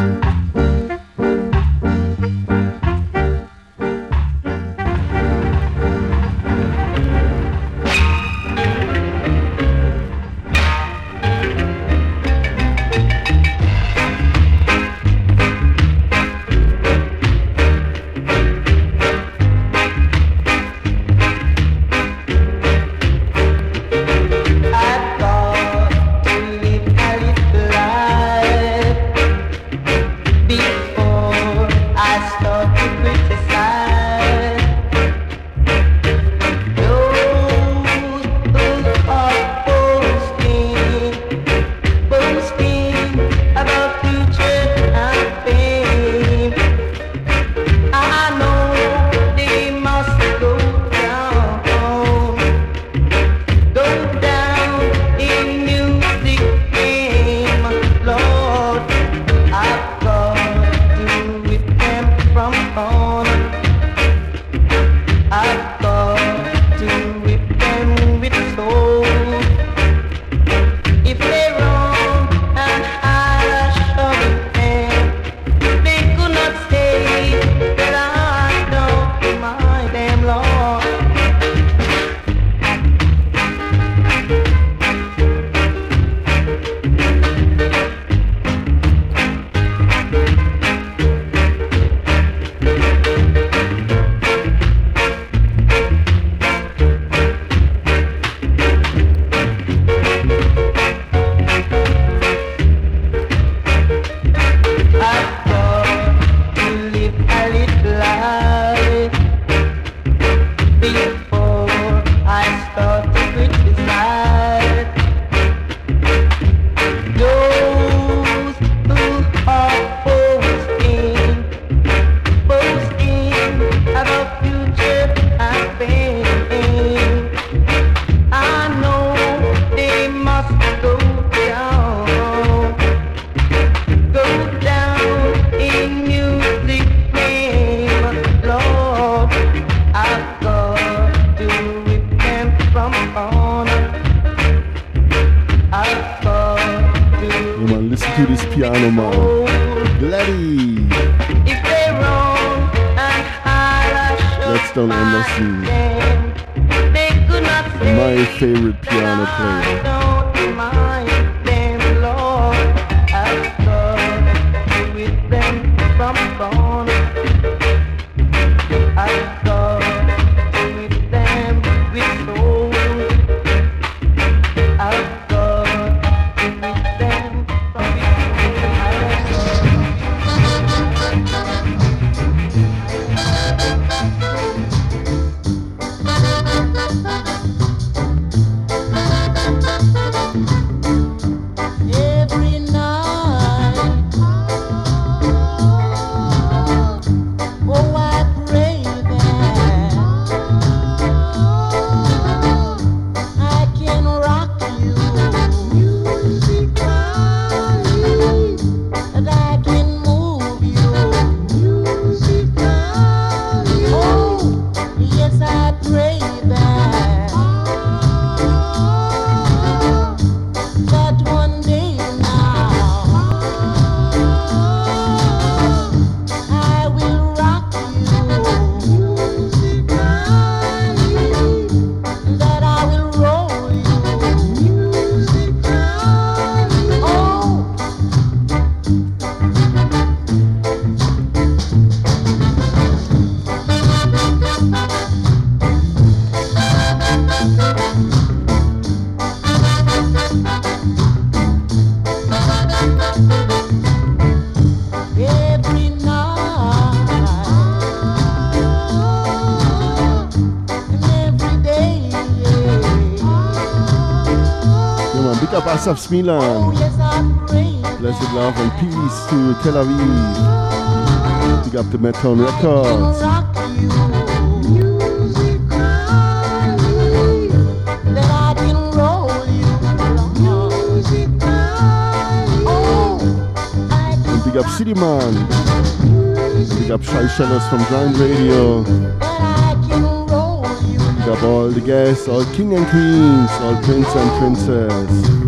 Speaker 12: What's up,
Speaker 4: Smilan?
Speaker 12: Blessed love and peace to Tel Aviv. Big up the Meton Records. Big up City Man. Big up Shy Shellers from Giant Radio. Big up all the guests, all king and queens, all prince and princess.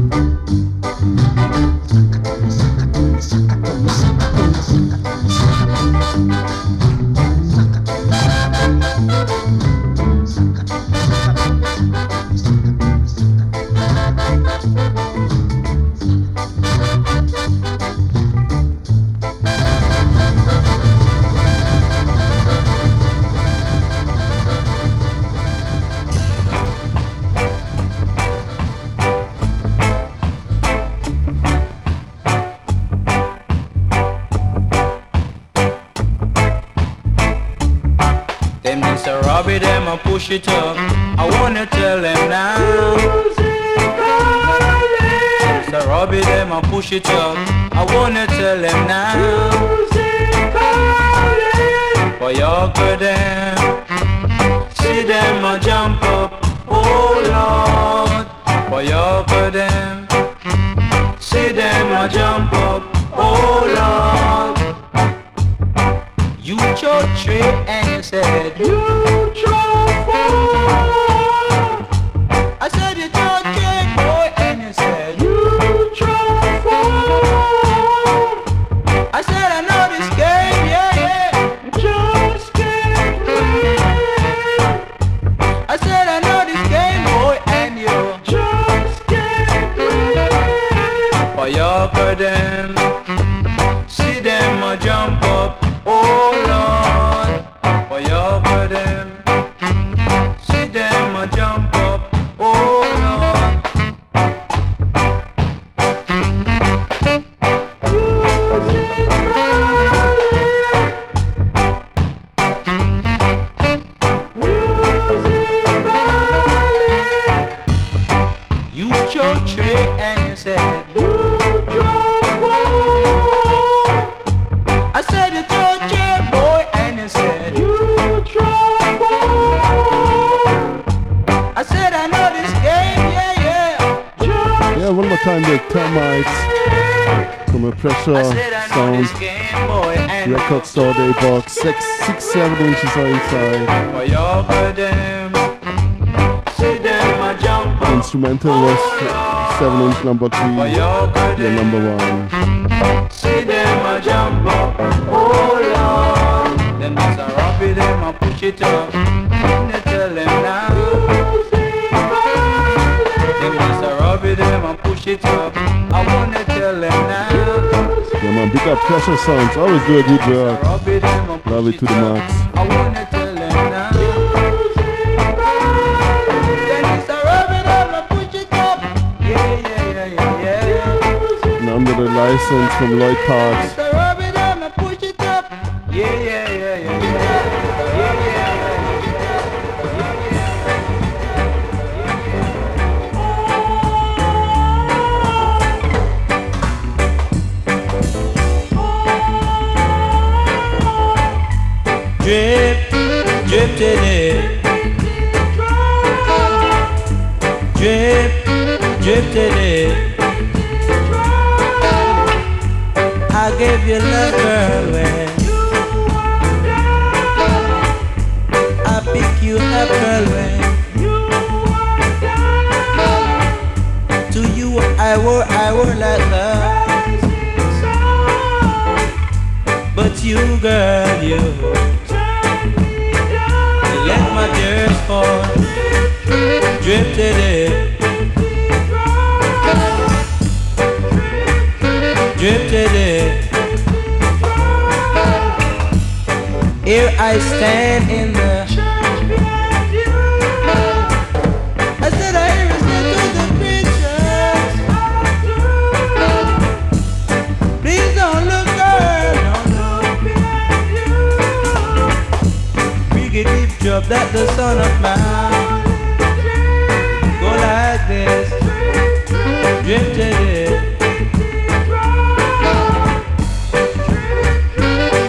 Speaker 7: Special sounds always do a good
Speaker 4: job.
Speaker 7: Love it to the max. The license from Lloyd Parks.
Speaker 12: that the Son of Man go like this, drifted it,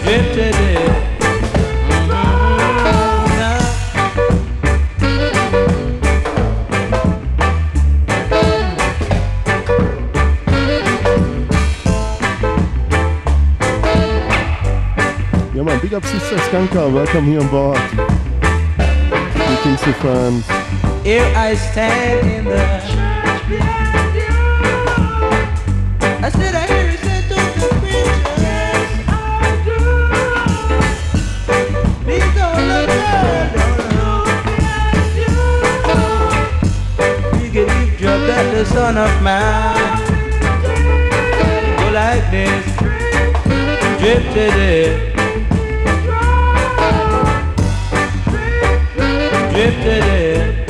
Speaker 7: drifted it. Big up Sister Skanka, welcome here on board. Quincy Franz.
Speaker 12: Here I stand in the church behind you. I said I hear you say to the preacher. Yes, I do. Please don't look down. Drop that the son of mine Go like this Drip
Speaker 13: to
Speaker 7: lifted it.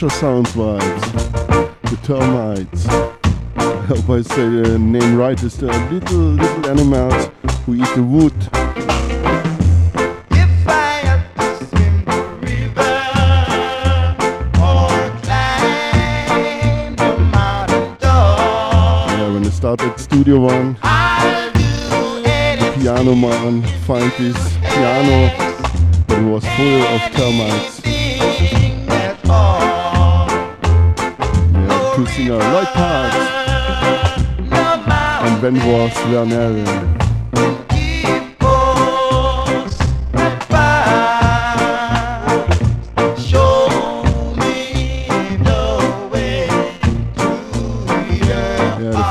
Speaker 7: Culture Sound Vibes.
Speaker 14: The termites. I hope I say the name right. It's the little, little animals who eat the wood. Yeah, when I started Studio One, Piano Man, find this piano, it was full of termites. to singer Lloyd Parks and Ben was Vernel.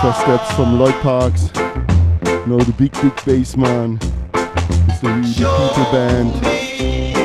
Speaker 14: first steps from Lloyd Parks. You know the big big bass man. It's the really Peter band.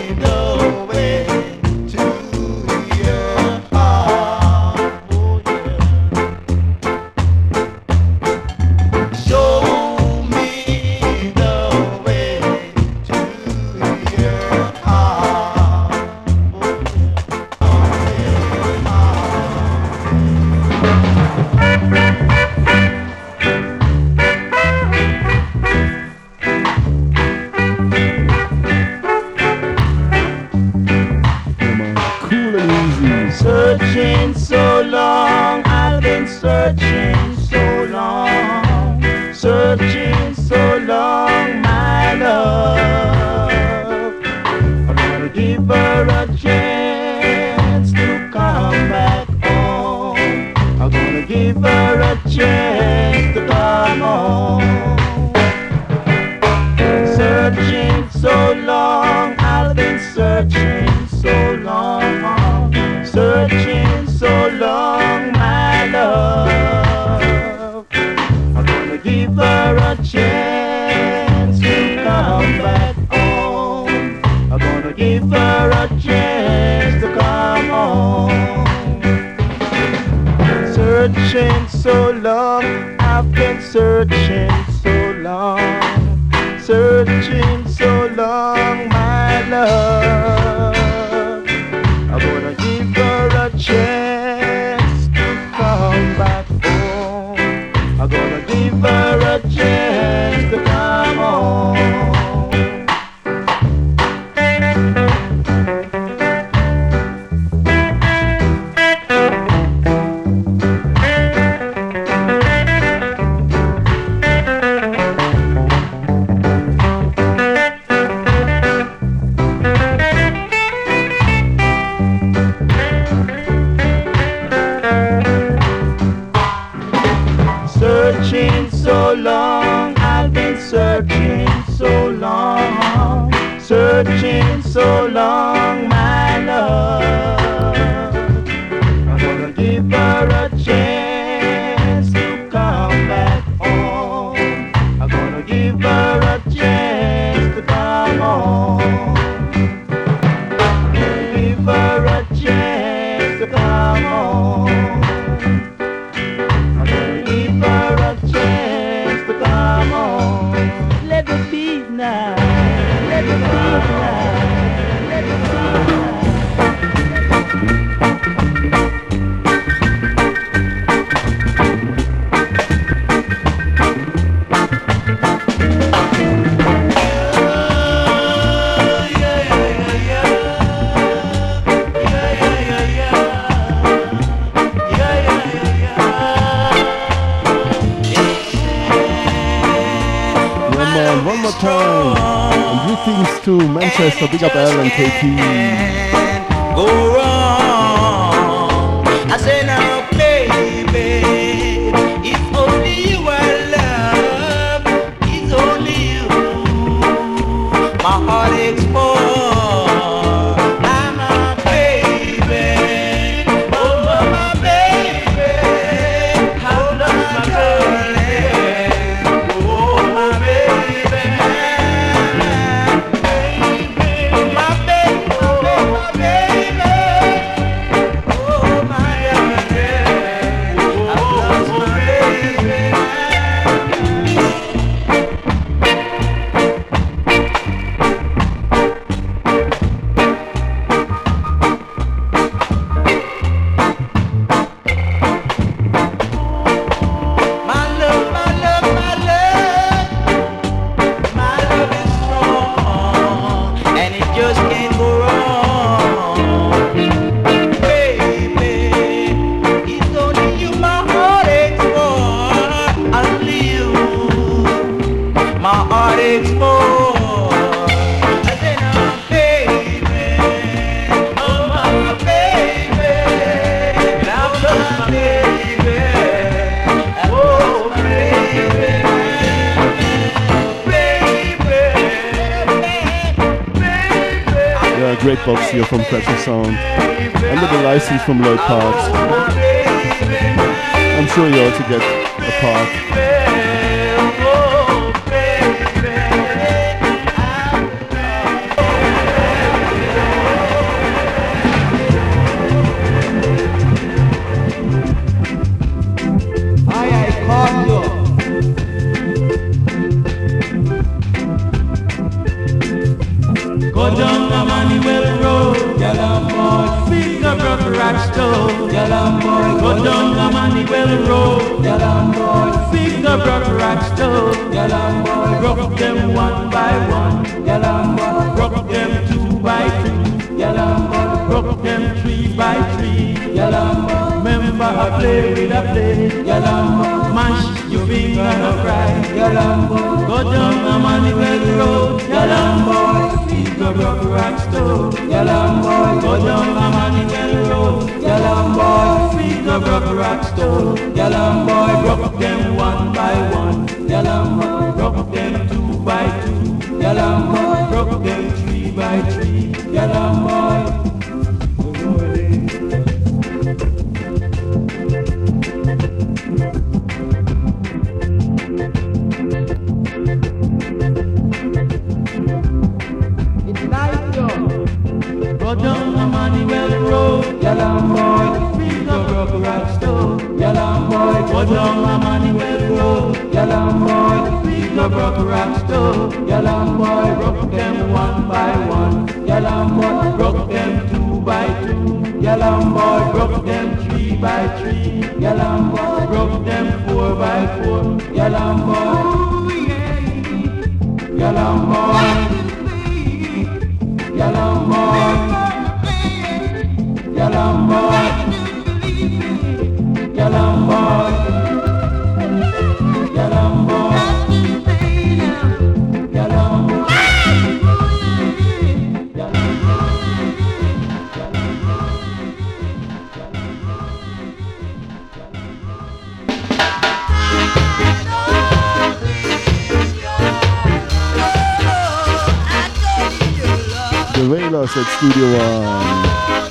Speaker 15: The
Speaker 7: Velas at Studio One.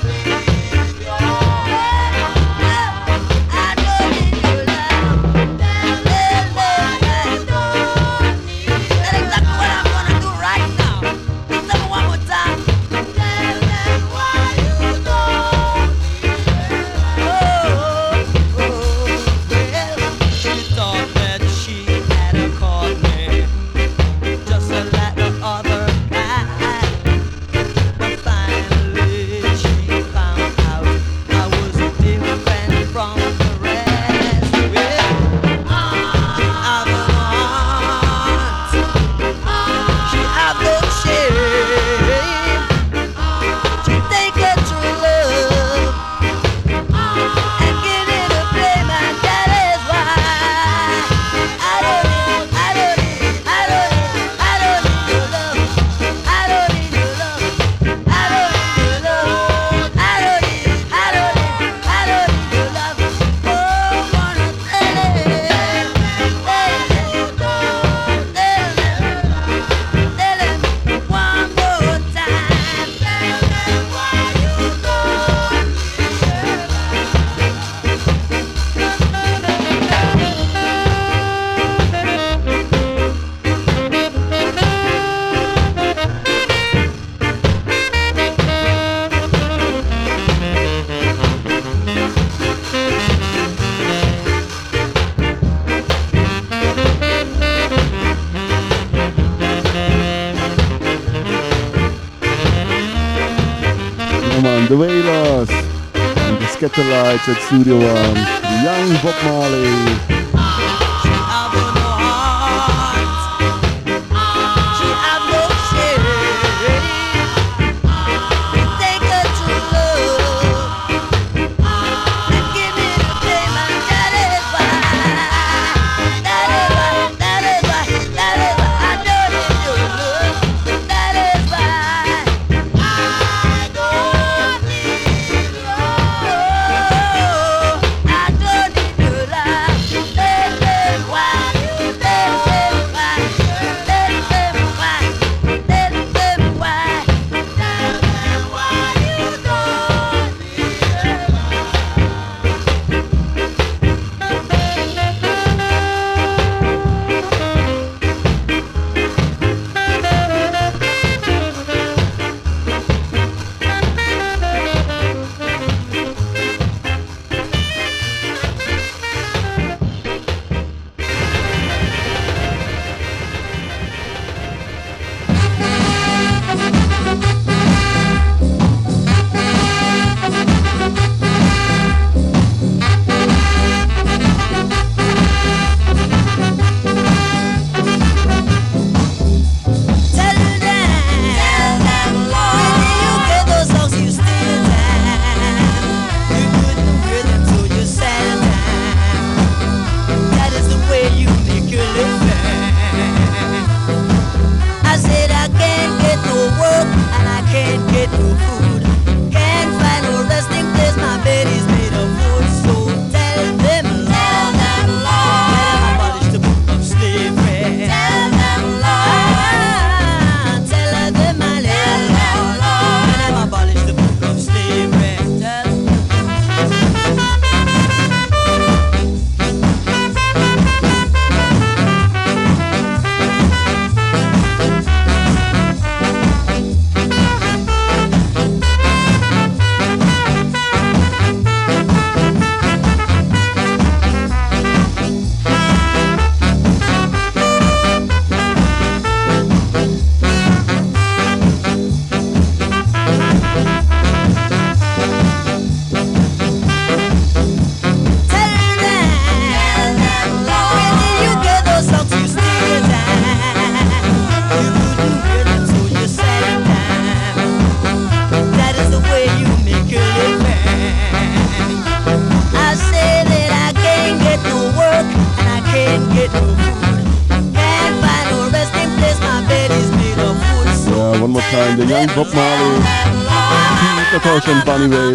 Speaker 7: Bites at Studio One, Young Bob Marley. Bob Marley, Peter Tosh and Bunny Wailer,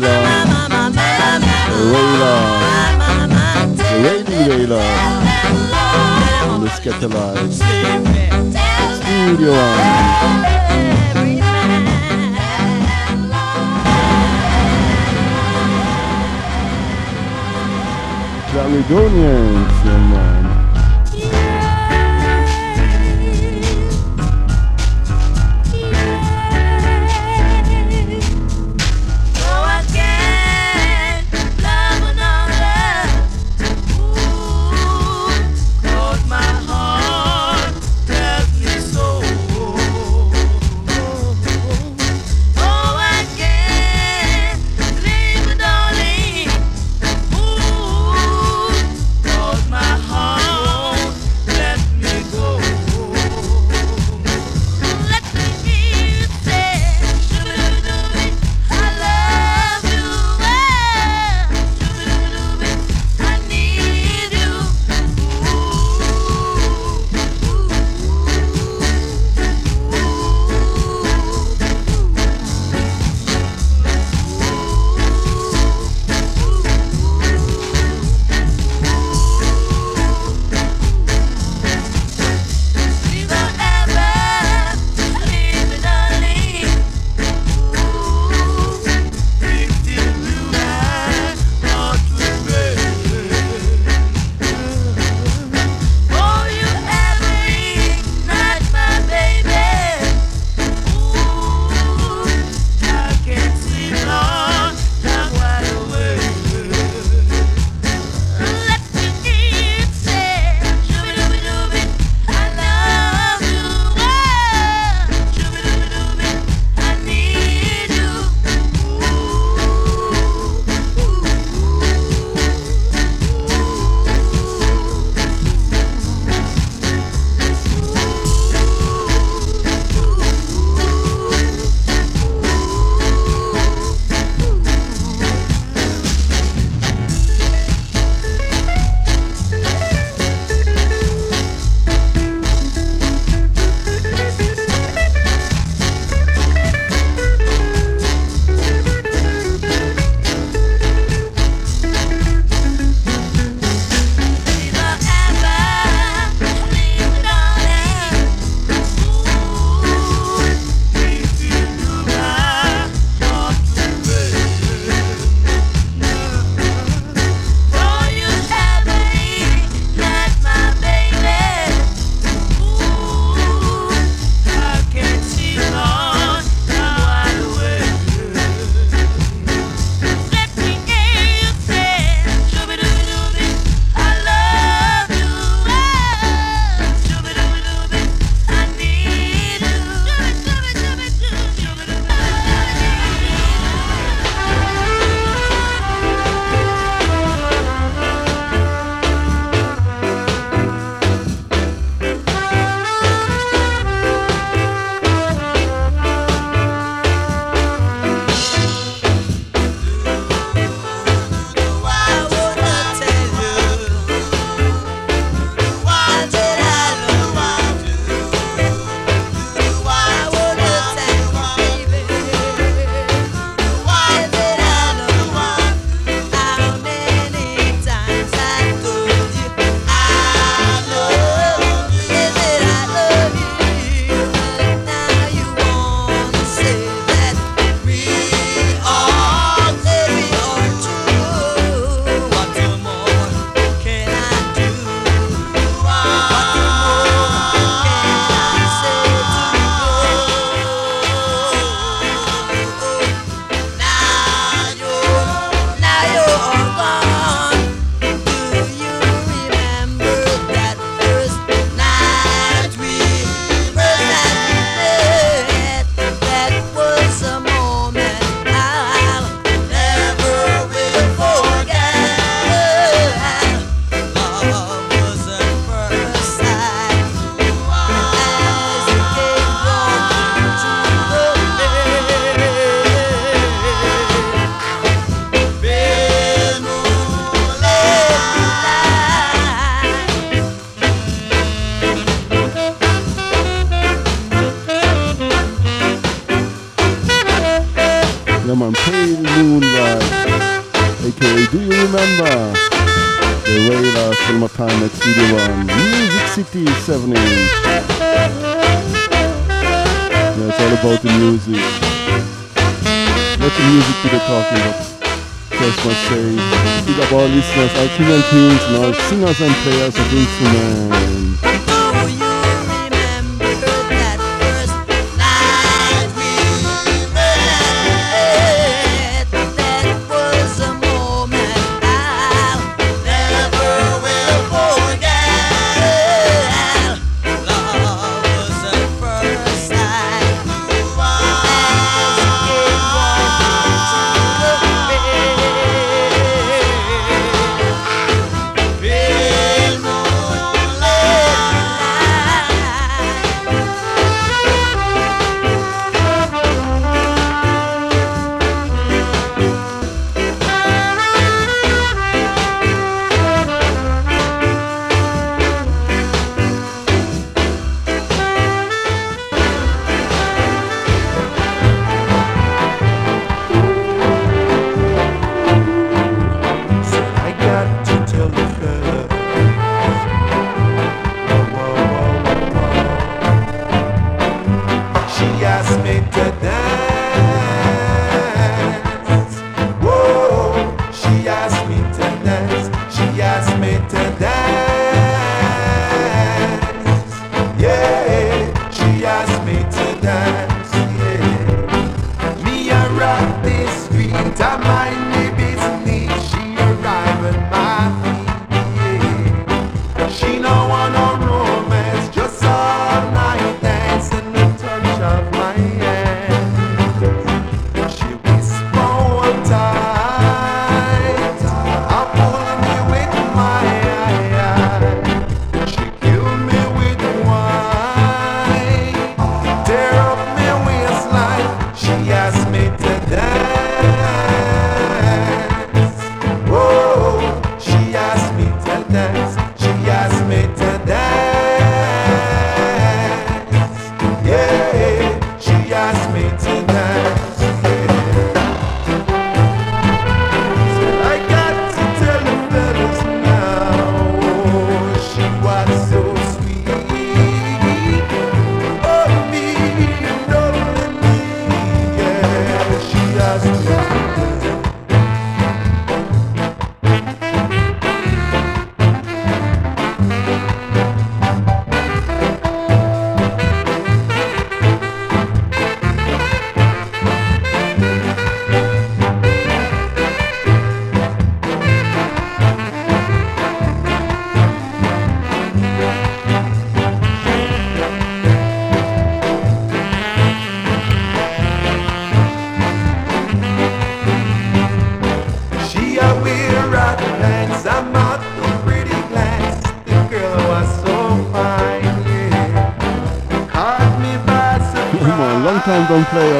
Speaker 9: female teams like singers and players of instruments.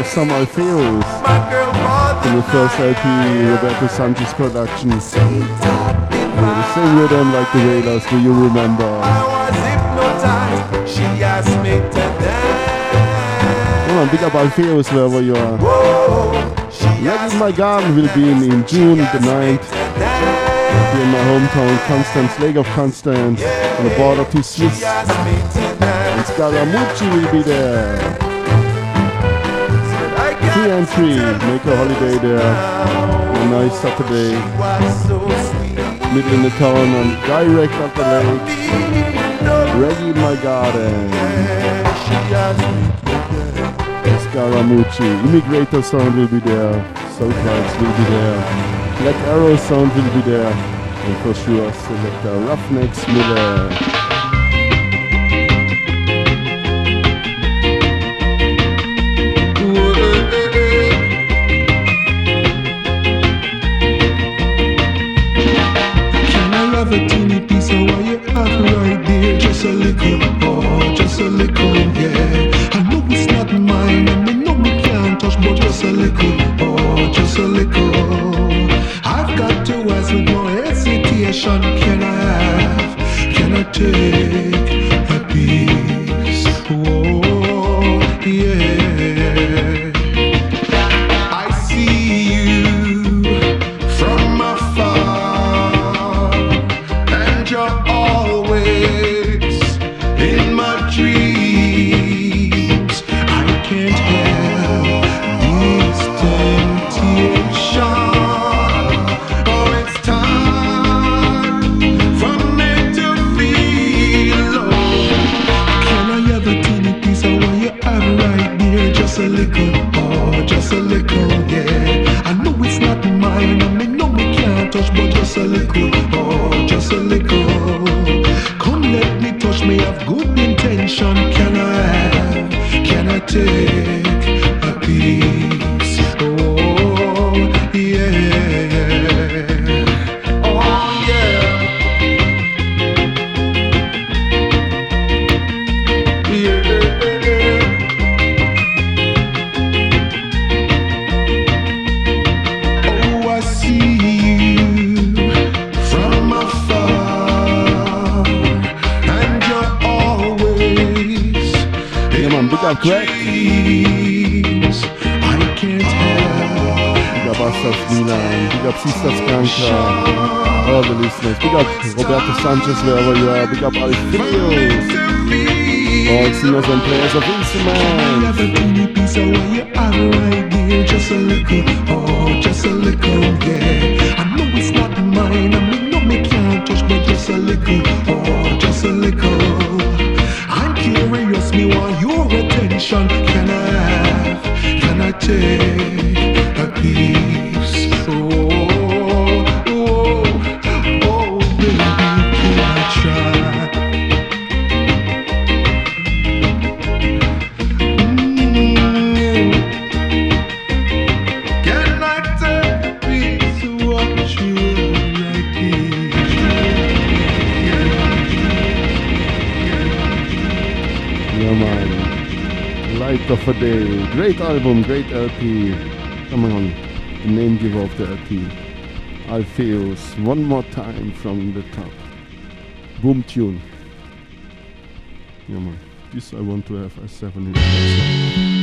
Speaker 4: Summer Feels In the
Speaker 9: first LP Roberto Sanchez production. And the same rhythm like the Railers, do you remember? Come on, big up Alpheus wherever you are. Legend My Garden will be in, in June the 9th here in my hometown, Constance, Lake of Constance, on the border to Swiss. And Skarra Mucci will be there. DN3, make a holiday there. A nice Saturday. Middle in the town and direct up the lake. Reggie my garden. Skarra Mucci. Immigrator sound will be there. Soul will be there. Black Arrow sound will be there. And for sure, selector
Speaker 6: Ruffneck Smille. album, great LP. Come on, the name giver of the LP. I feel one more time from the top. Boom tune. Yeah man, this I want to have a 7 in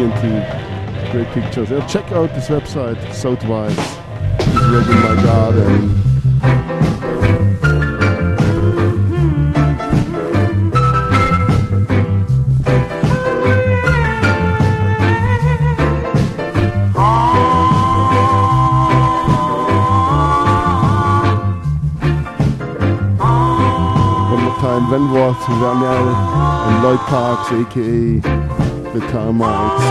Speaker 6: TNT. Great
Speaker 12: pictures. And check out this website, Southwise. It's really my garden. Van Venworth, Ranel, and Lloyd Parks, aka the termites.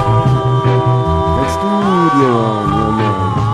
Speaker 12: Let's do it one, man.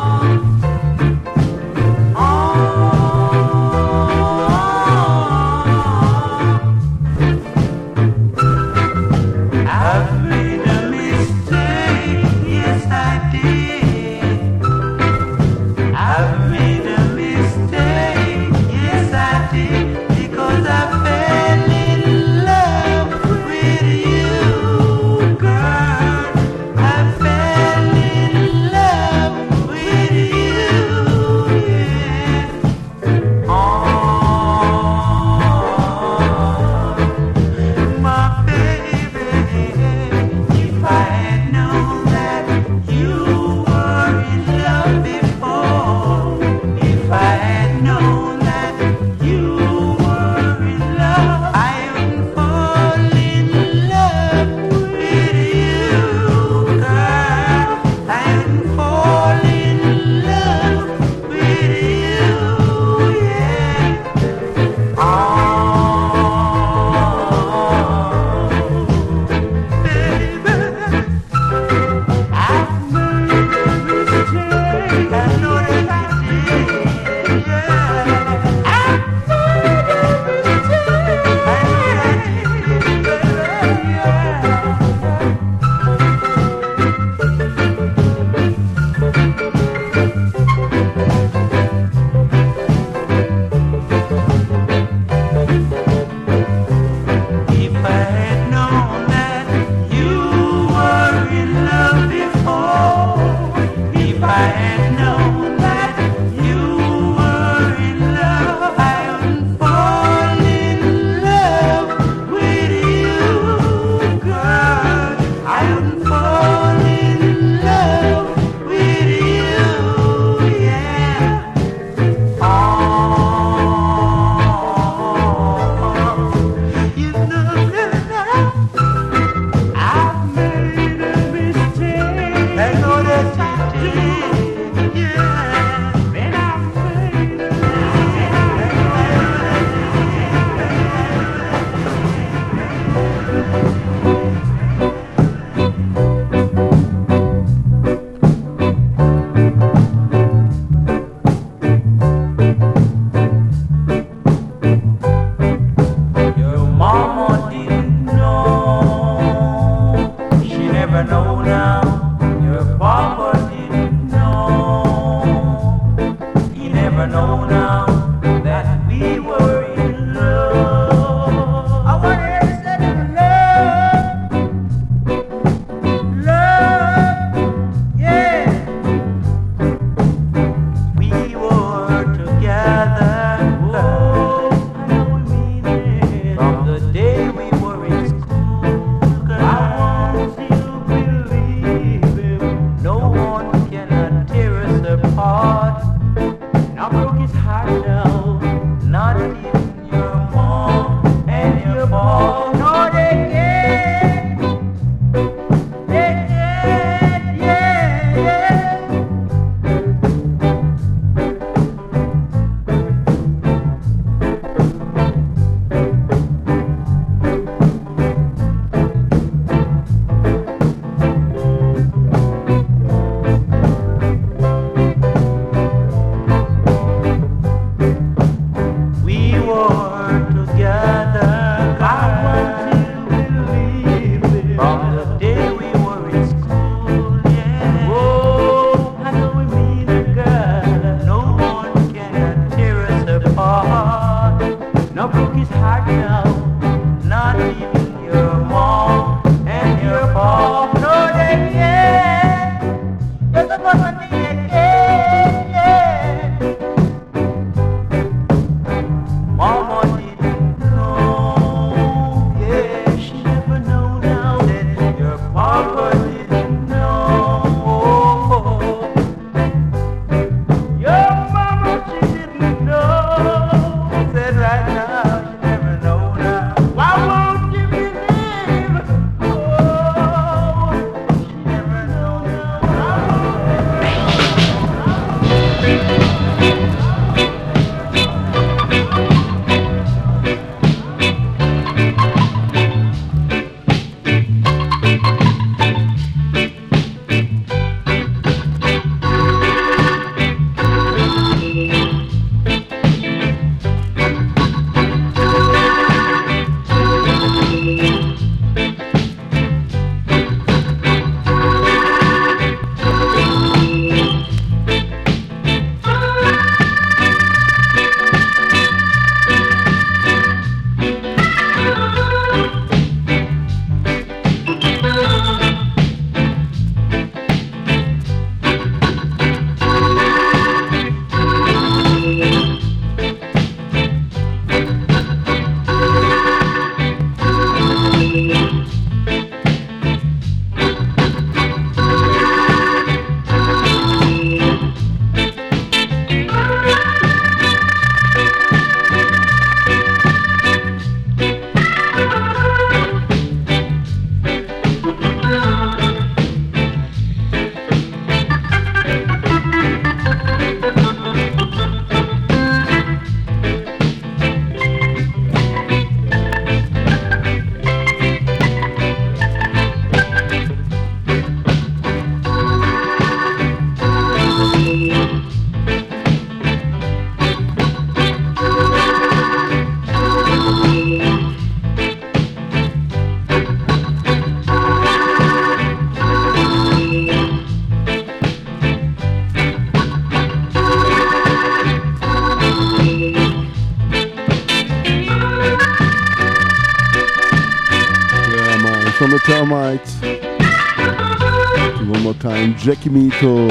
Speaker 14: Jackie Mittoo,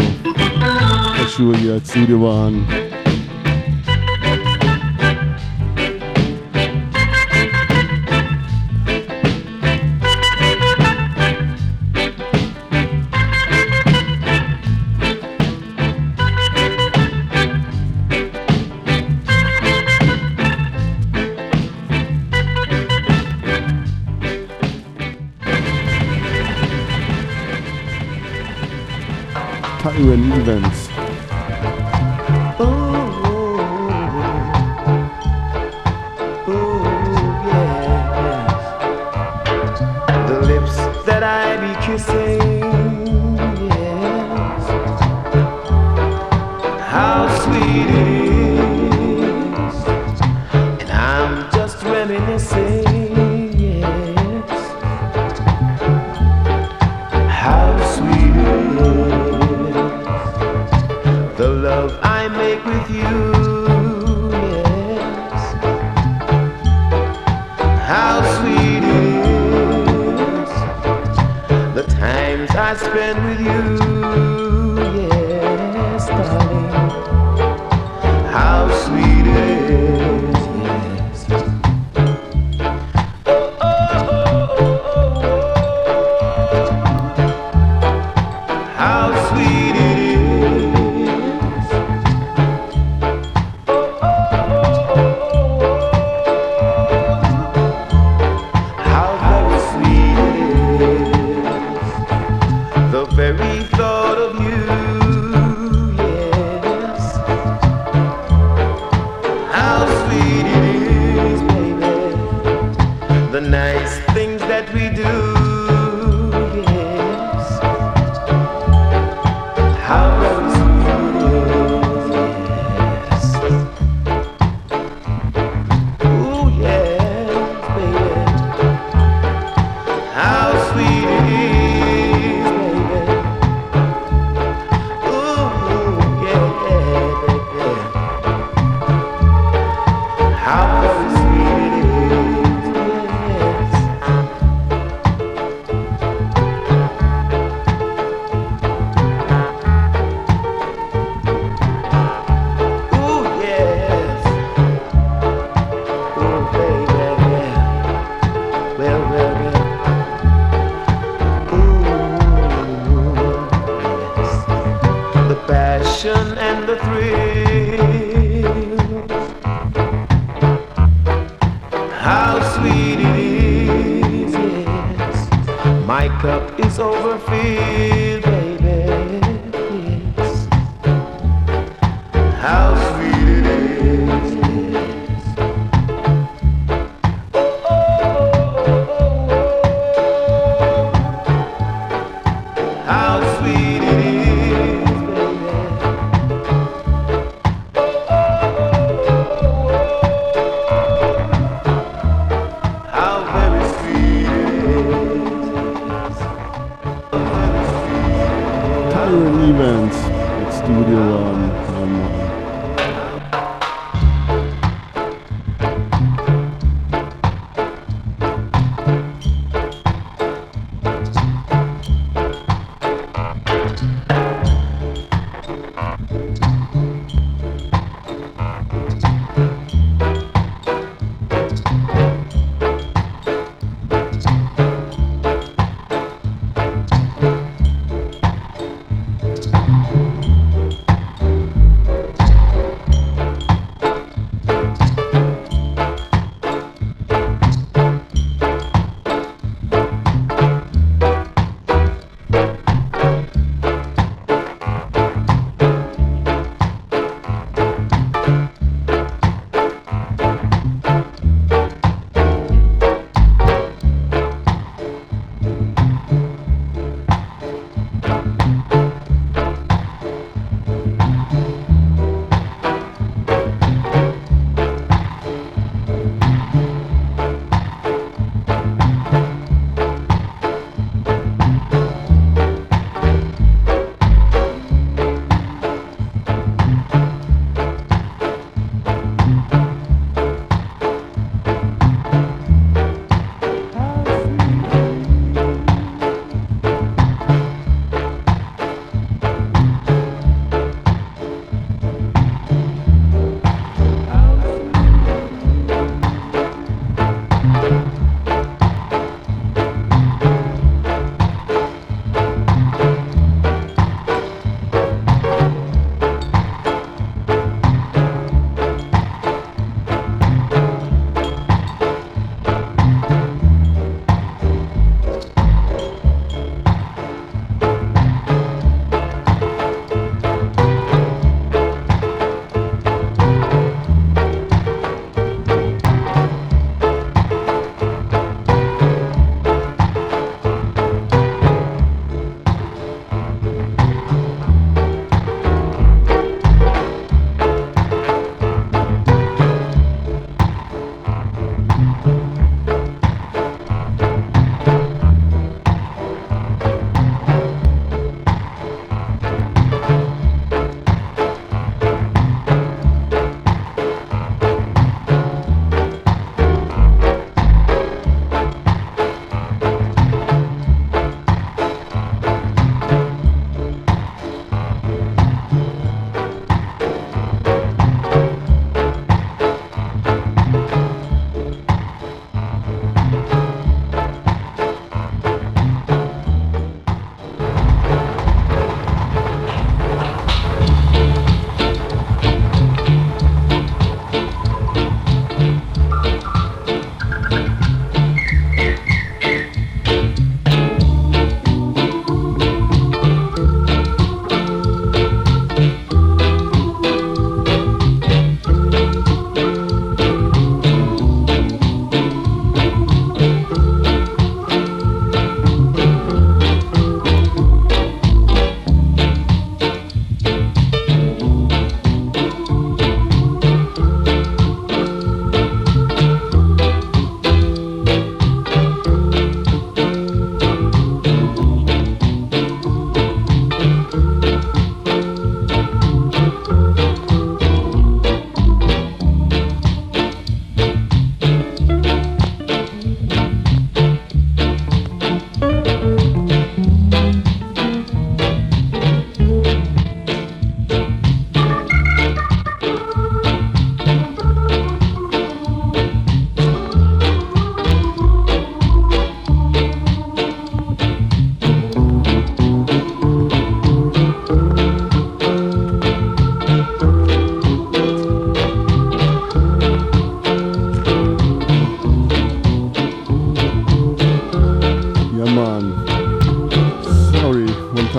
Speaker 14: Ashur hier als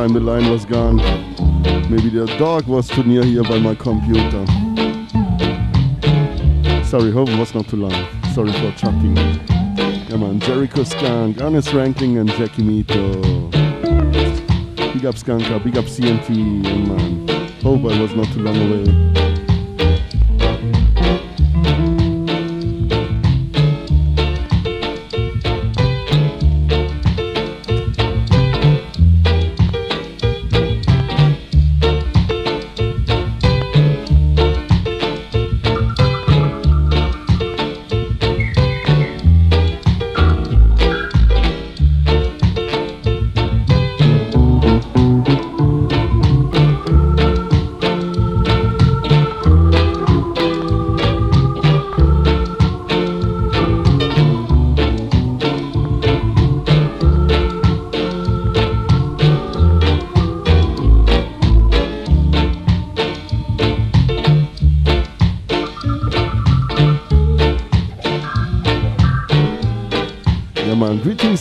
Speaker 4: time the line was gone. Maybe the dog was too near here by my computer. Sorry, hope it was not too long. Sorry for chatting. Come on, Jericho Skunk, Ernest Ranking and Jackie Mittoo. Big up Skanka, big up CMT, yeah man. Hope I was not too long away.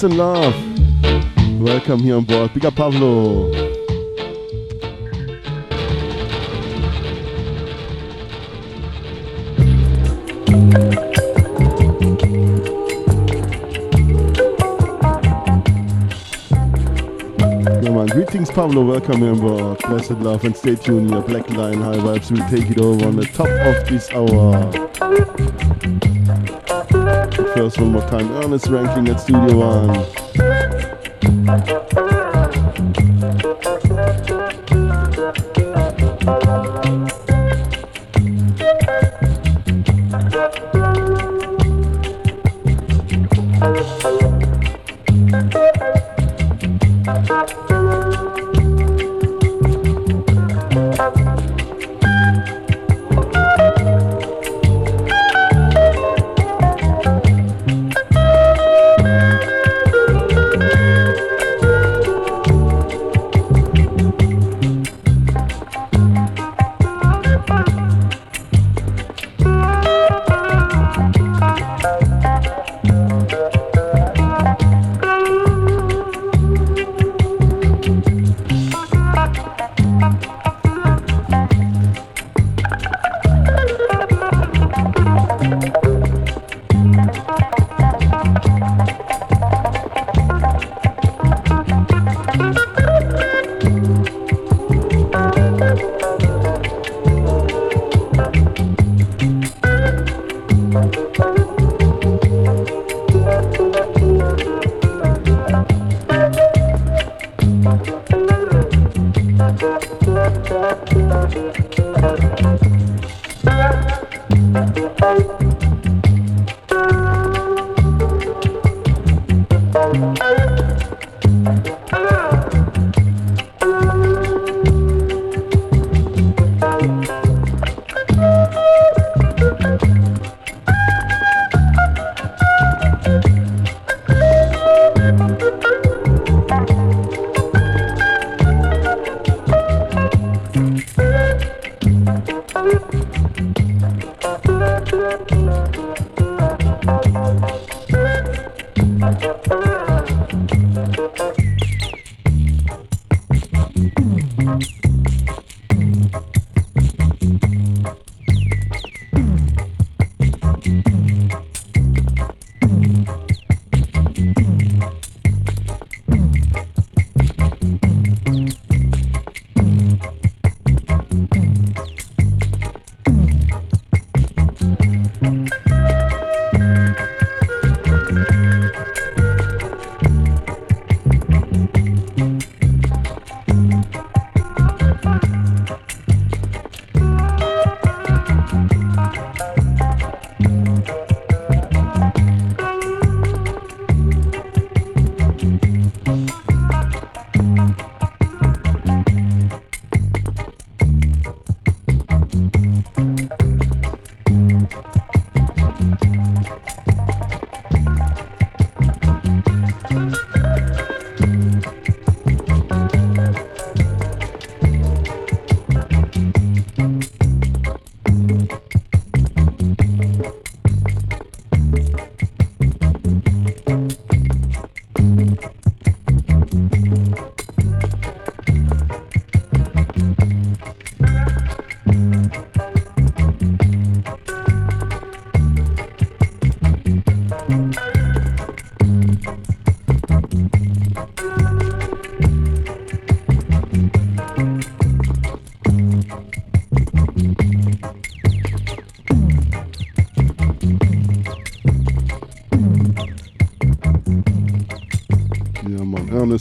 Speaker 4: And love. Welcome here on board. Big up Pablo. Greetings, Pablo. Welcome here on board. Blessed love and stay tuned here. Black Line High Vibes will take it over on the top of this hour. First, one more time. Ernest Ranking at Studio One.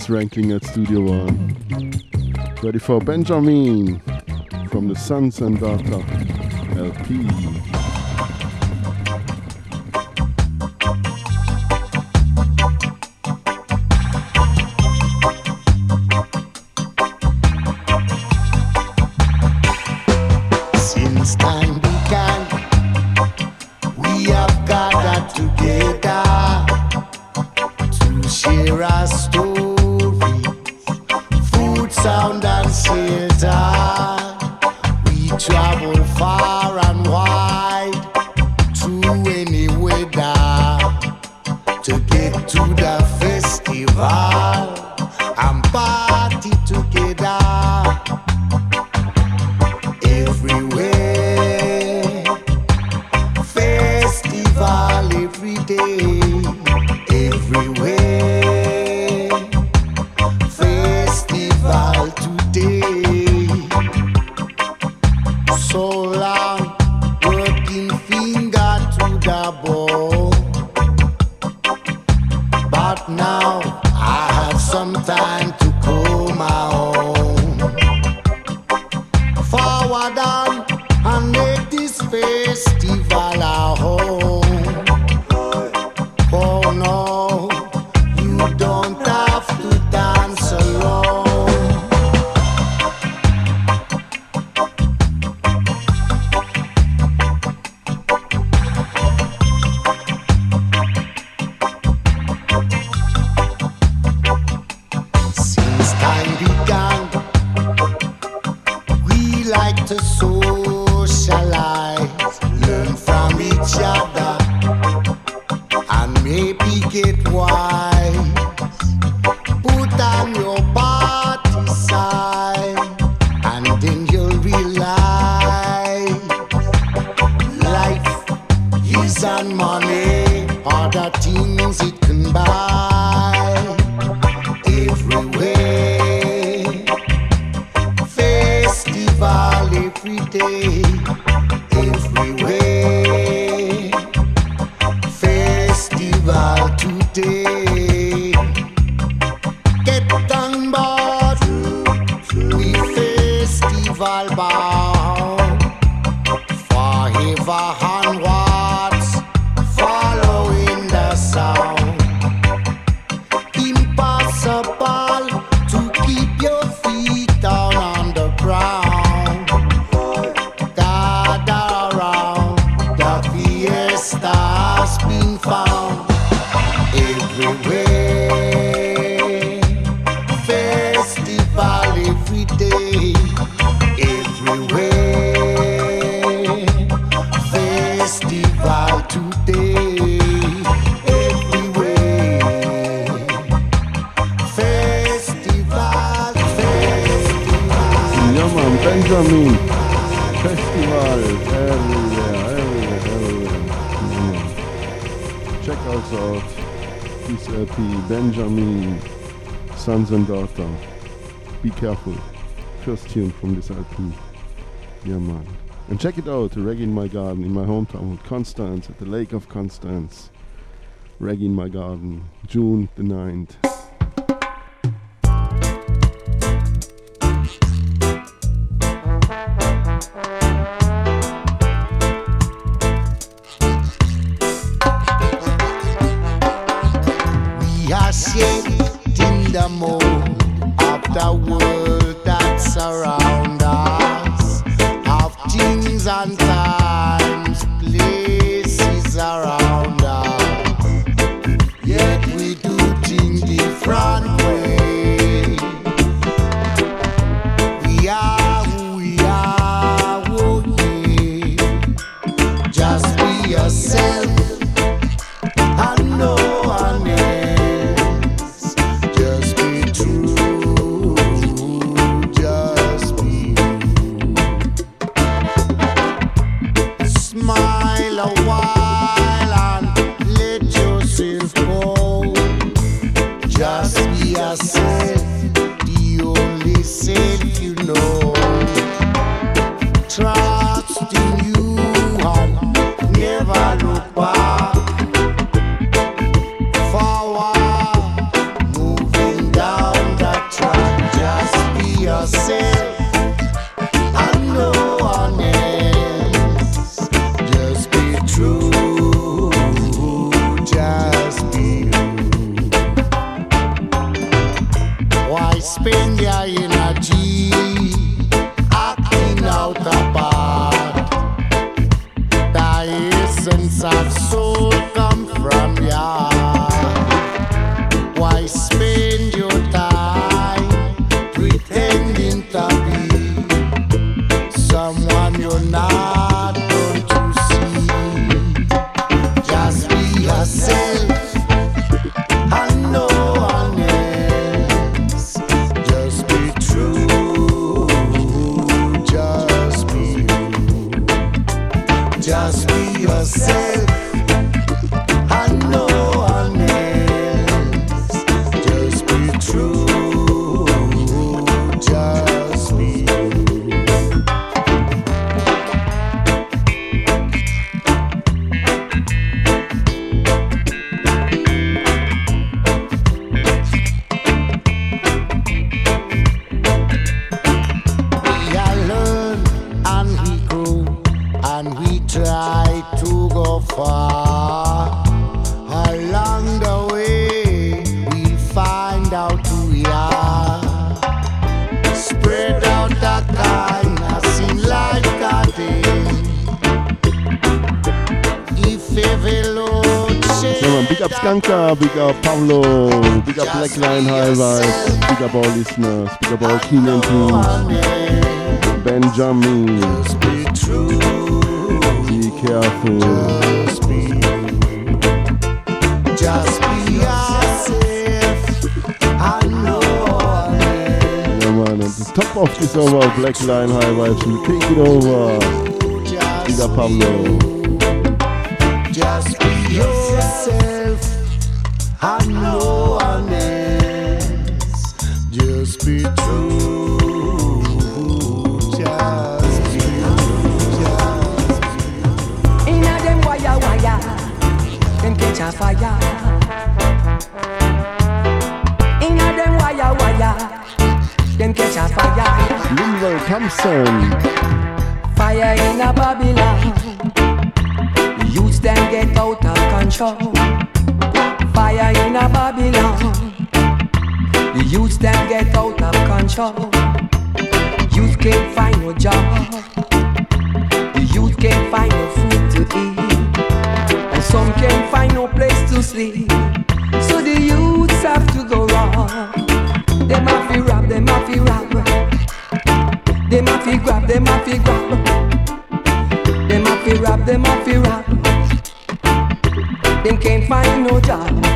Speaker 16: Ranking at Studio One. Ready for Benjammin from the Sons and Daughter LP. you'll realize life money, other things it can buy. Careful. First tune from this LP. Yeah, man. And check it out, Reggae in My Garden in my hometown, Constance, at the Lake of Constance. Reggae in My Garden, June the 9th.
Speaker 4: Klein Highlights, Speaker Ball Listener, Speaker Ball Keenan T, Benjammin. Be, careful.
Speaker 16: Just be, yourself. I know.
Speaker 4: Yeah, man, the top of this over, Black Line High Vibes will take it over. Speaker Pablo.
Speaker 16: Just be yourself. I know.
Speaker 4: Thompson.
Speaker 17: Fire in a Babylon. Youths them get out of control. Fire in a Babylon. The youths them get out of control. Youth can't find no job. The youth can't find no food to eat. And some can't find no place to sleep. So the youths have to go wrong. They might be robbed grab, them a fi grab. Them a fi rob, them a fi rob. Them can't find no job.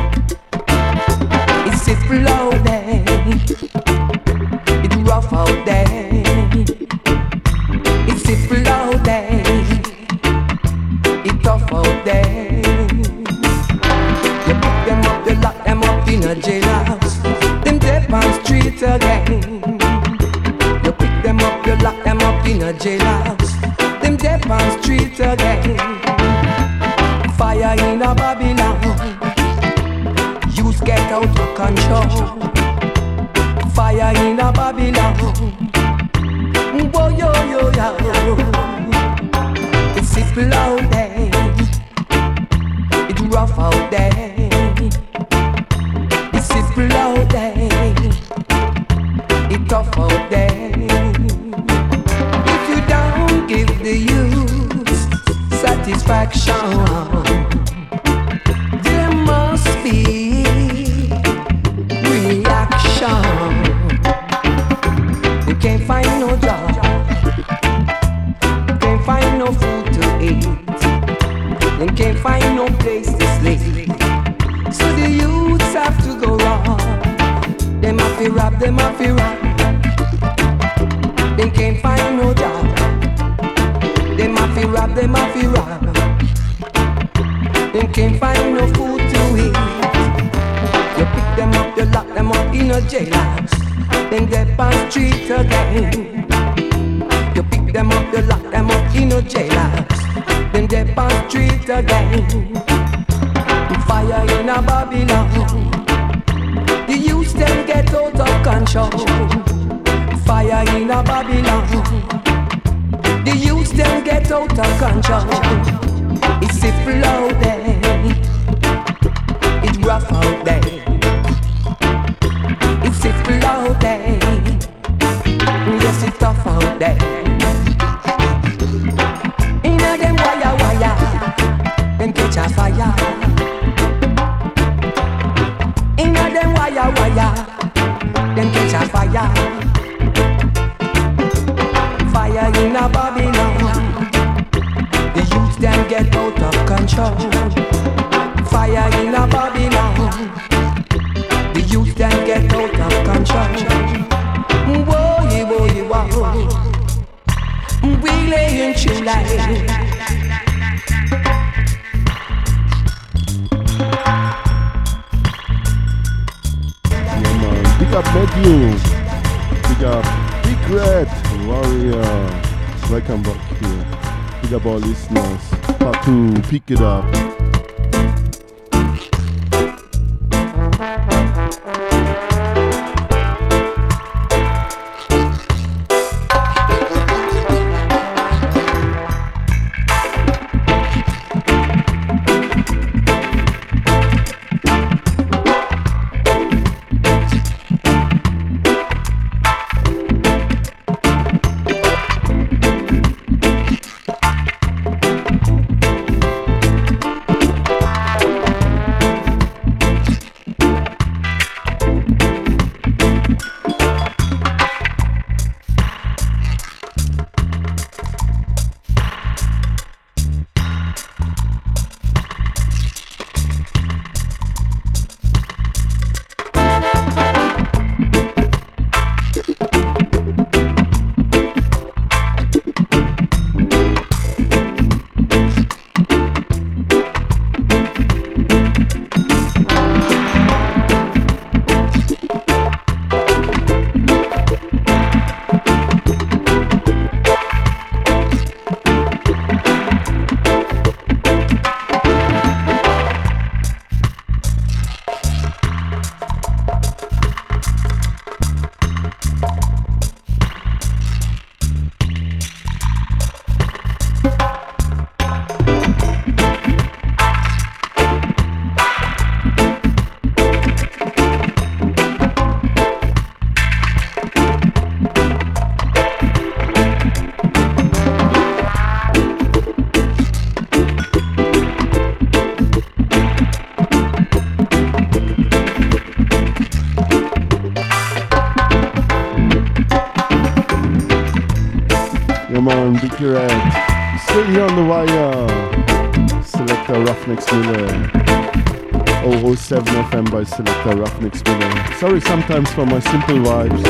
Speaker 16: selector winner. Sorry sometimes for my simple vibes.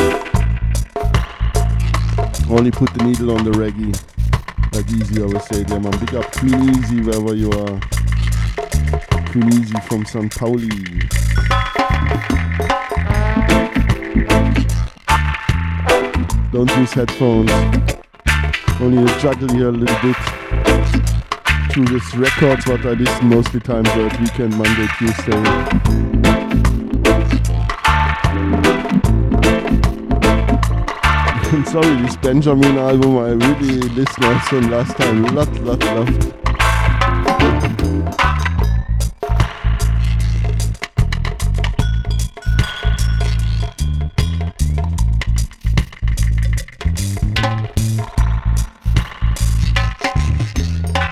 Speaker 16: Only put the needle on the reggae. Like Easy always say, yeah man. Big up Queen Easy wherever you are. Queen Easy from San Pauli. Don't use headphones. Only juggle here a little bit. To this records what I listen mostly times at weekend, Monday, Tuesday. sorry, this Benjammin album I really listened to last time. Lot, lot, lot.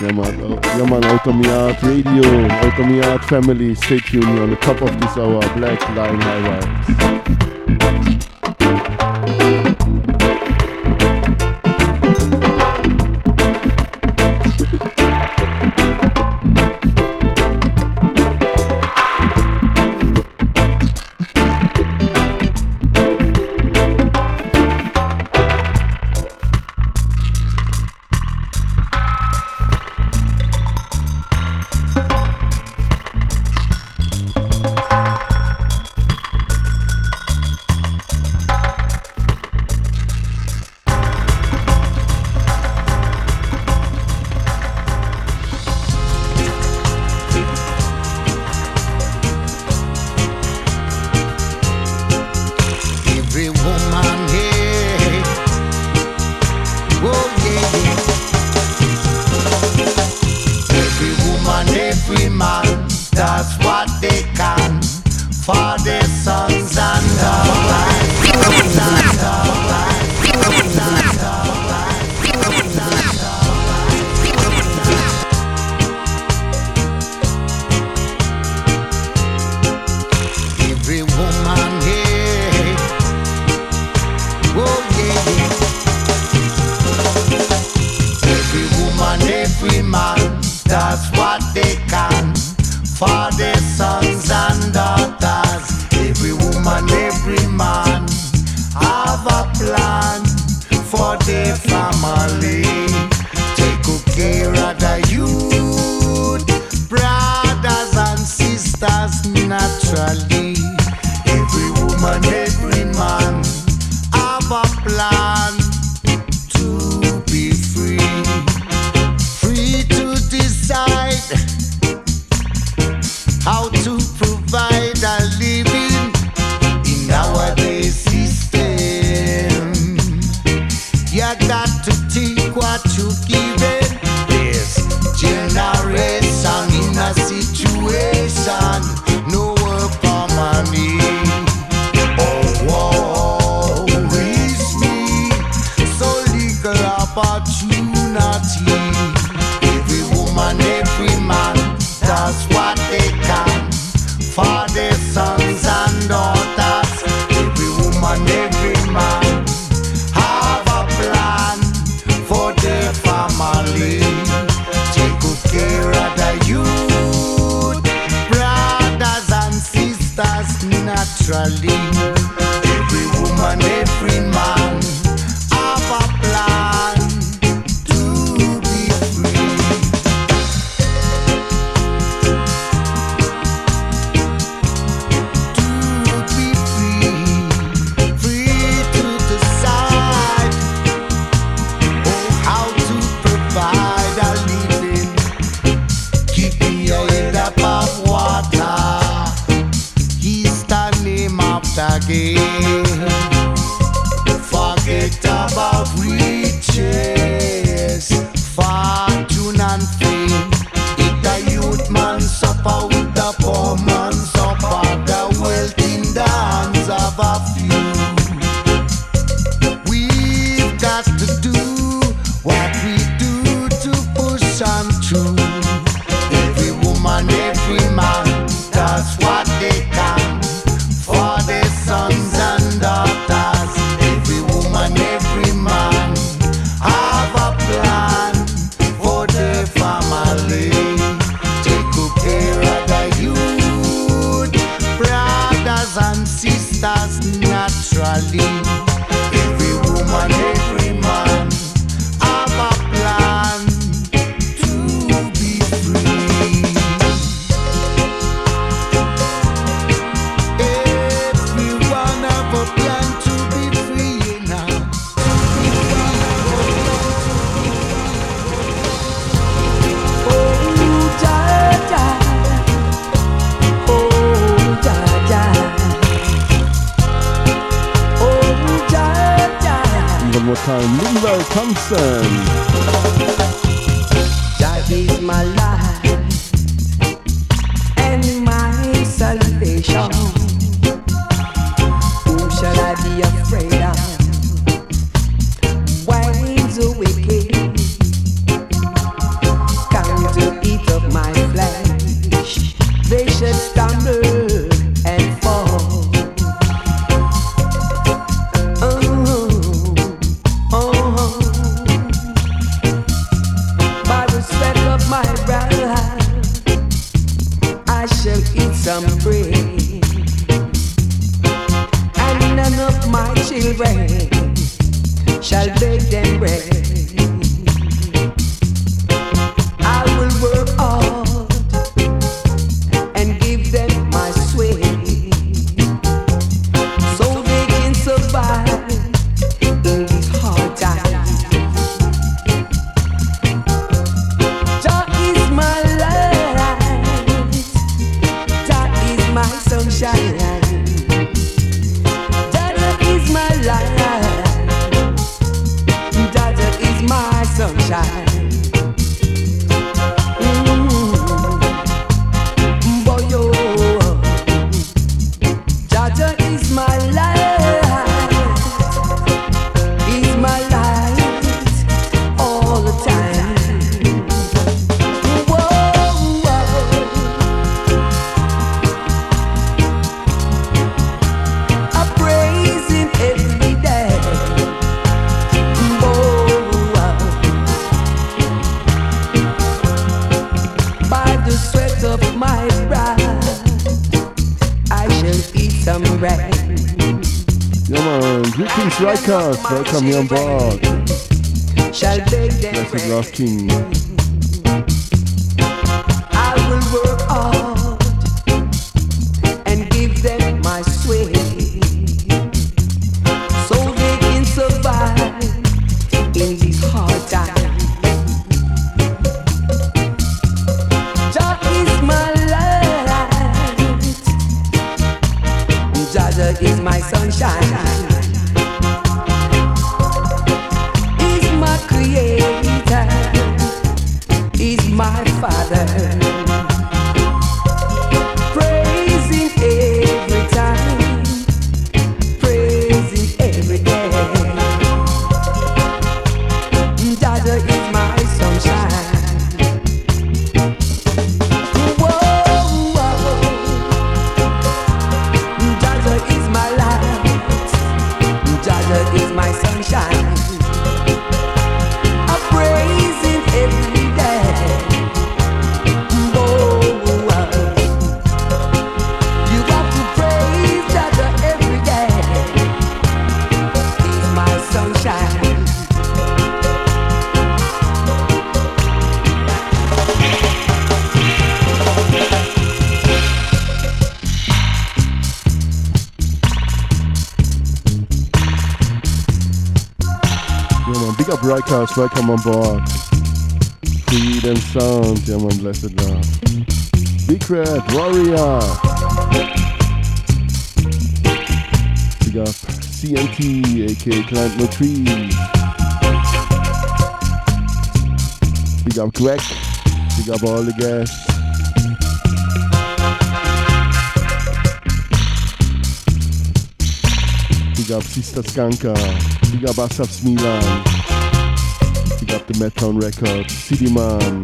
Speaker 16: Yeah man, oh, yeah man, art Radio, out of my art family, stay tuned on the top of this hour, Black Line High Vibes.
Speaker 17: welcome, young Bob.
Speaker 4: Blessed beg them
Speaker 17: Blessed King. come on board. Freedom Sound, ja man, blessed love. Secret Warrior. Big up CMT, aka Client Latrice. Big up Greg. Big up all the guests. Big up Sister Skanka. Big up Asaf Milan. blasted up the Mettown record. CD Man.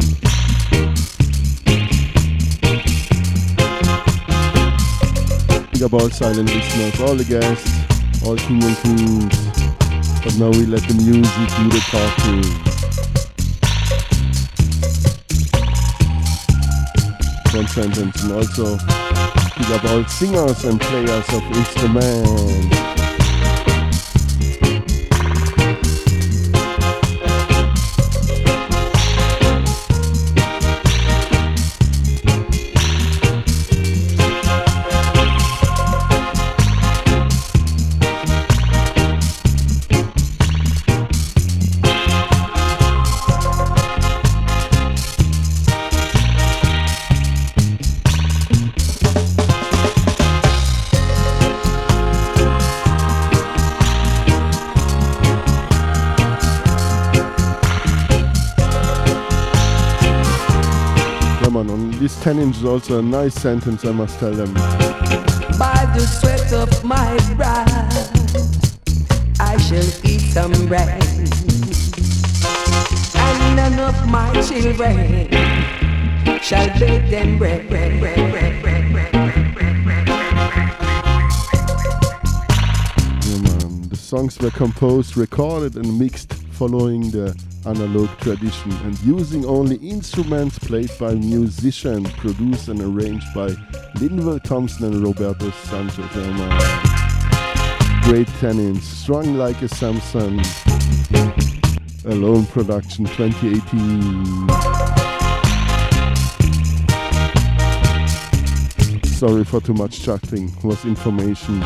Speaker 17: Big up all silent listeners, all the guests, all king and queens. But now we let the music do the talking. Transcendence and also
Speaker 4: big up all singers and players of instruments. Is also a nice sentence, I must tell them.
Speaker 17: By the sweat of my brow, I shall eat some bread. And none of my children shall them bread, bread, bread, bread,
Speaker 4: The songs were composed, recorded, and mixed following the analog tradition and using only instruments played by musicians, produced and arranged by Linval Thompson and Roberto Sanchez. Great tenants, strong like a Samson. Alone Production 2018. sorry for too much chatting was information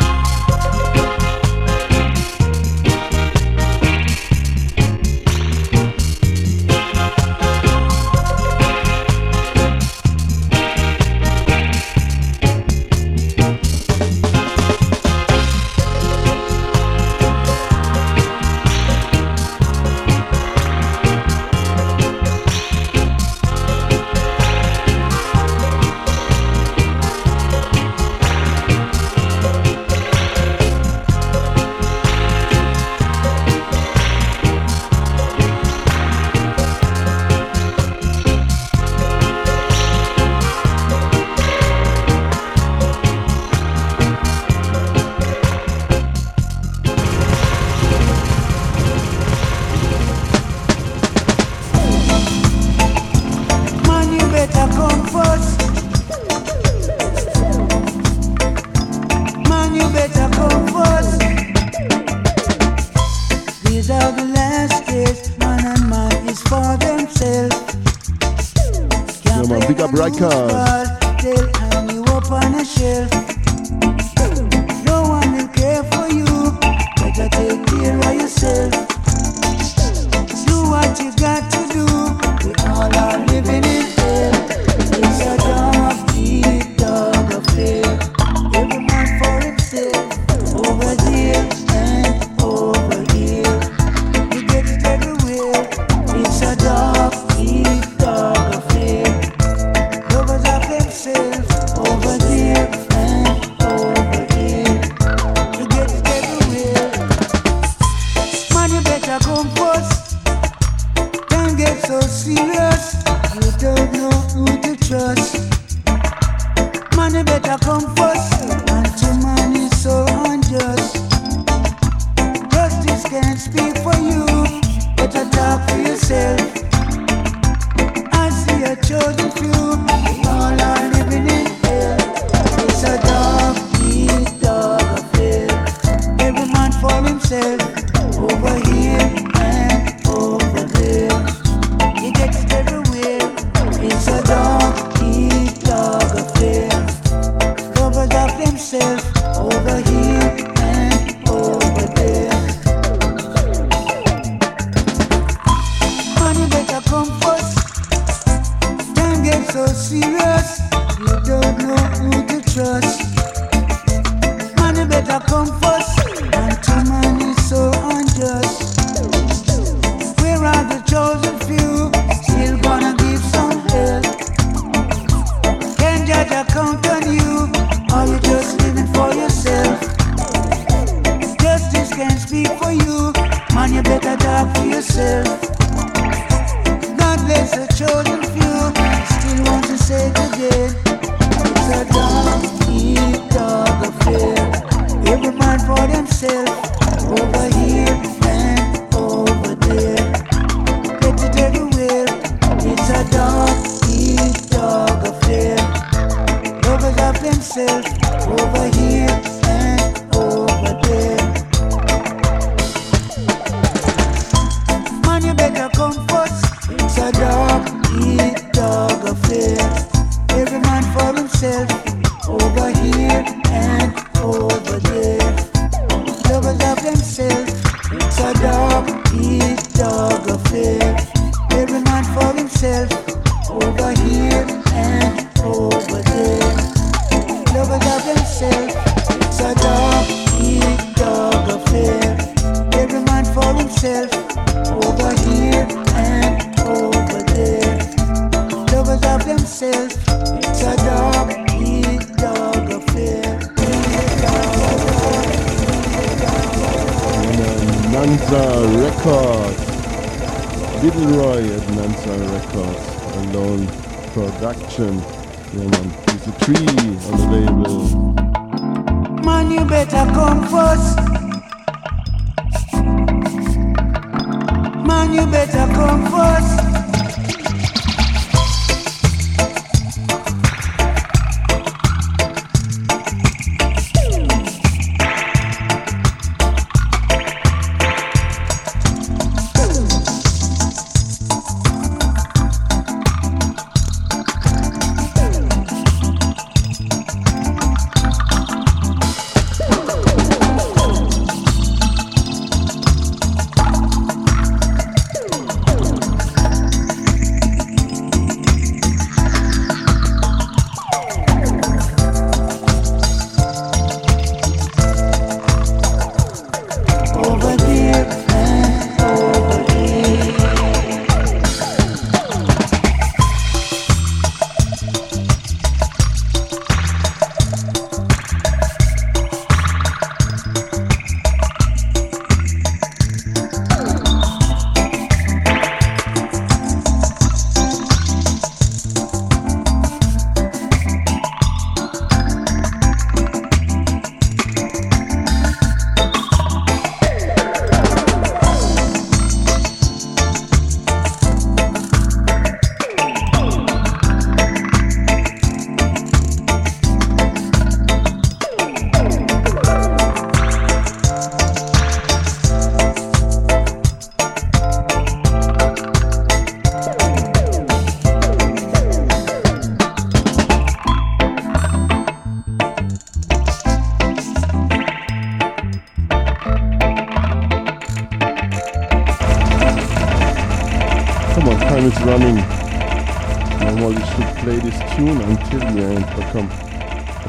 Speaker 18: come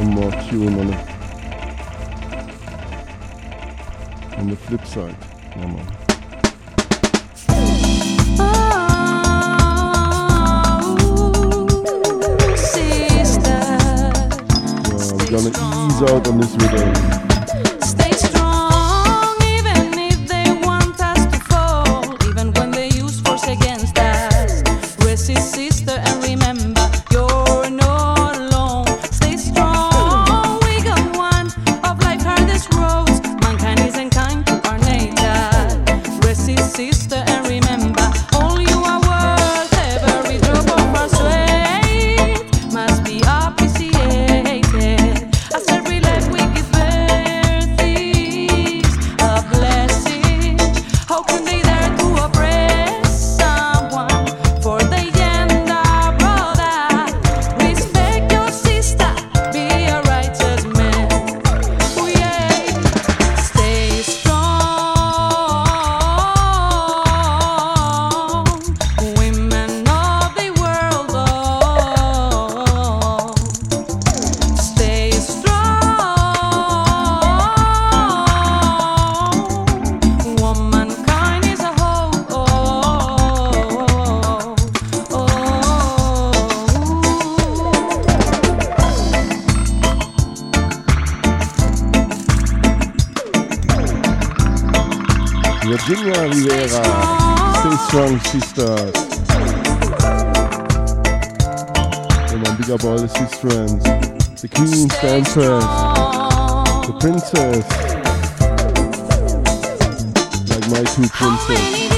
Speaker 18: and mark on. On
Speaker 19: the flip side. Well, I'm gonna ease out on this video. princess. Like my two
Speaker 14: princess.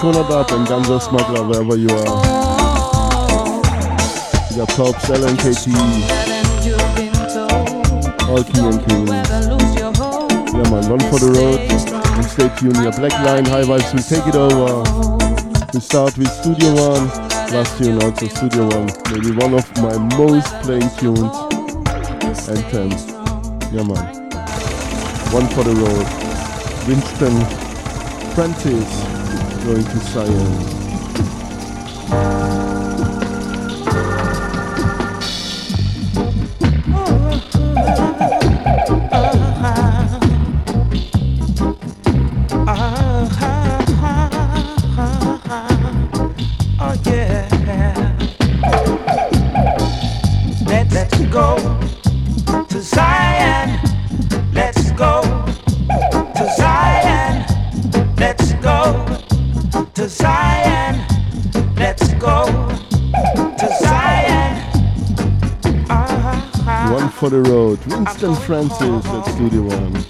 Speaker 14: Sooner Dot and Ganzo Smuggler, wherever you are. You got Top, selling K-T. All key and crew. Yeah man, run for the road. And stay tuned. Your Black Line High Vibes will take it over. We start with Studio One. Last tune also Studio One. Maybe one of my most playing tunes. And 10. Yeah man. One for the road. Winston Francis very concise. Francis at Studio One.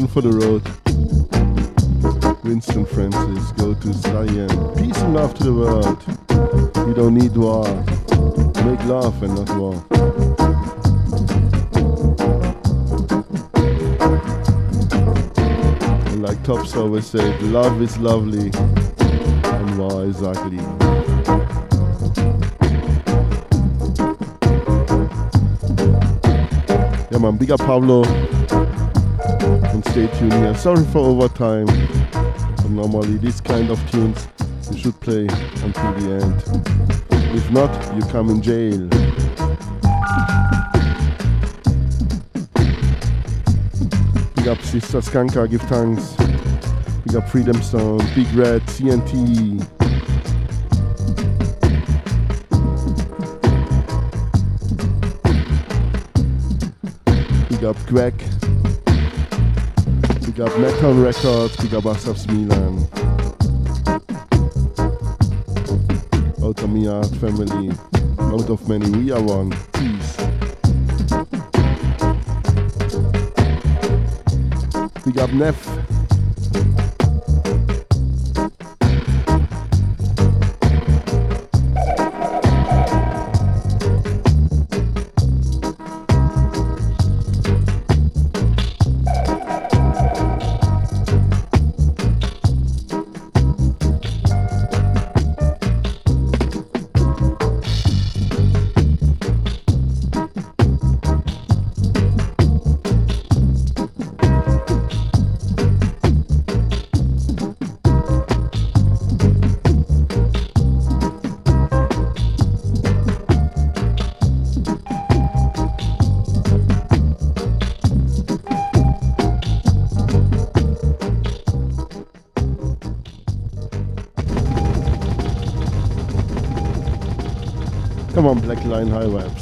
Speaker 4: One for the road. Winston Francis, go to Zion. Peace and love to the world. We don't need war. Make love and not war. Like Tops always said, love is lovely and war is ugly. Yeah man, big up Pablo. Stay tuned here. Sorry for overtime. But normally these kind of tunes you should play until the end. If not, you come in jail. Big up Sister Skanka, give thanks. Big up Freedom Sound, Big Red, CNT. Big up Greg. Big up Meton Records, big up ourselves Milan. Out of art family, out of many we are one. Peace. Big up Neff. Line High Vibes. Tune in.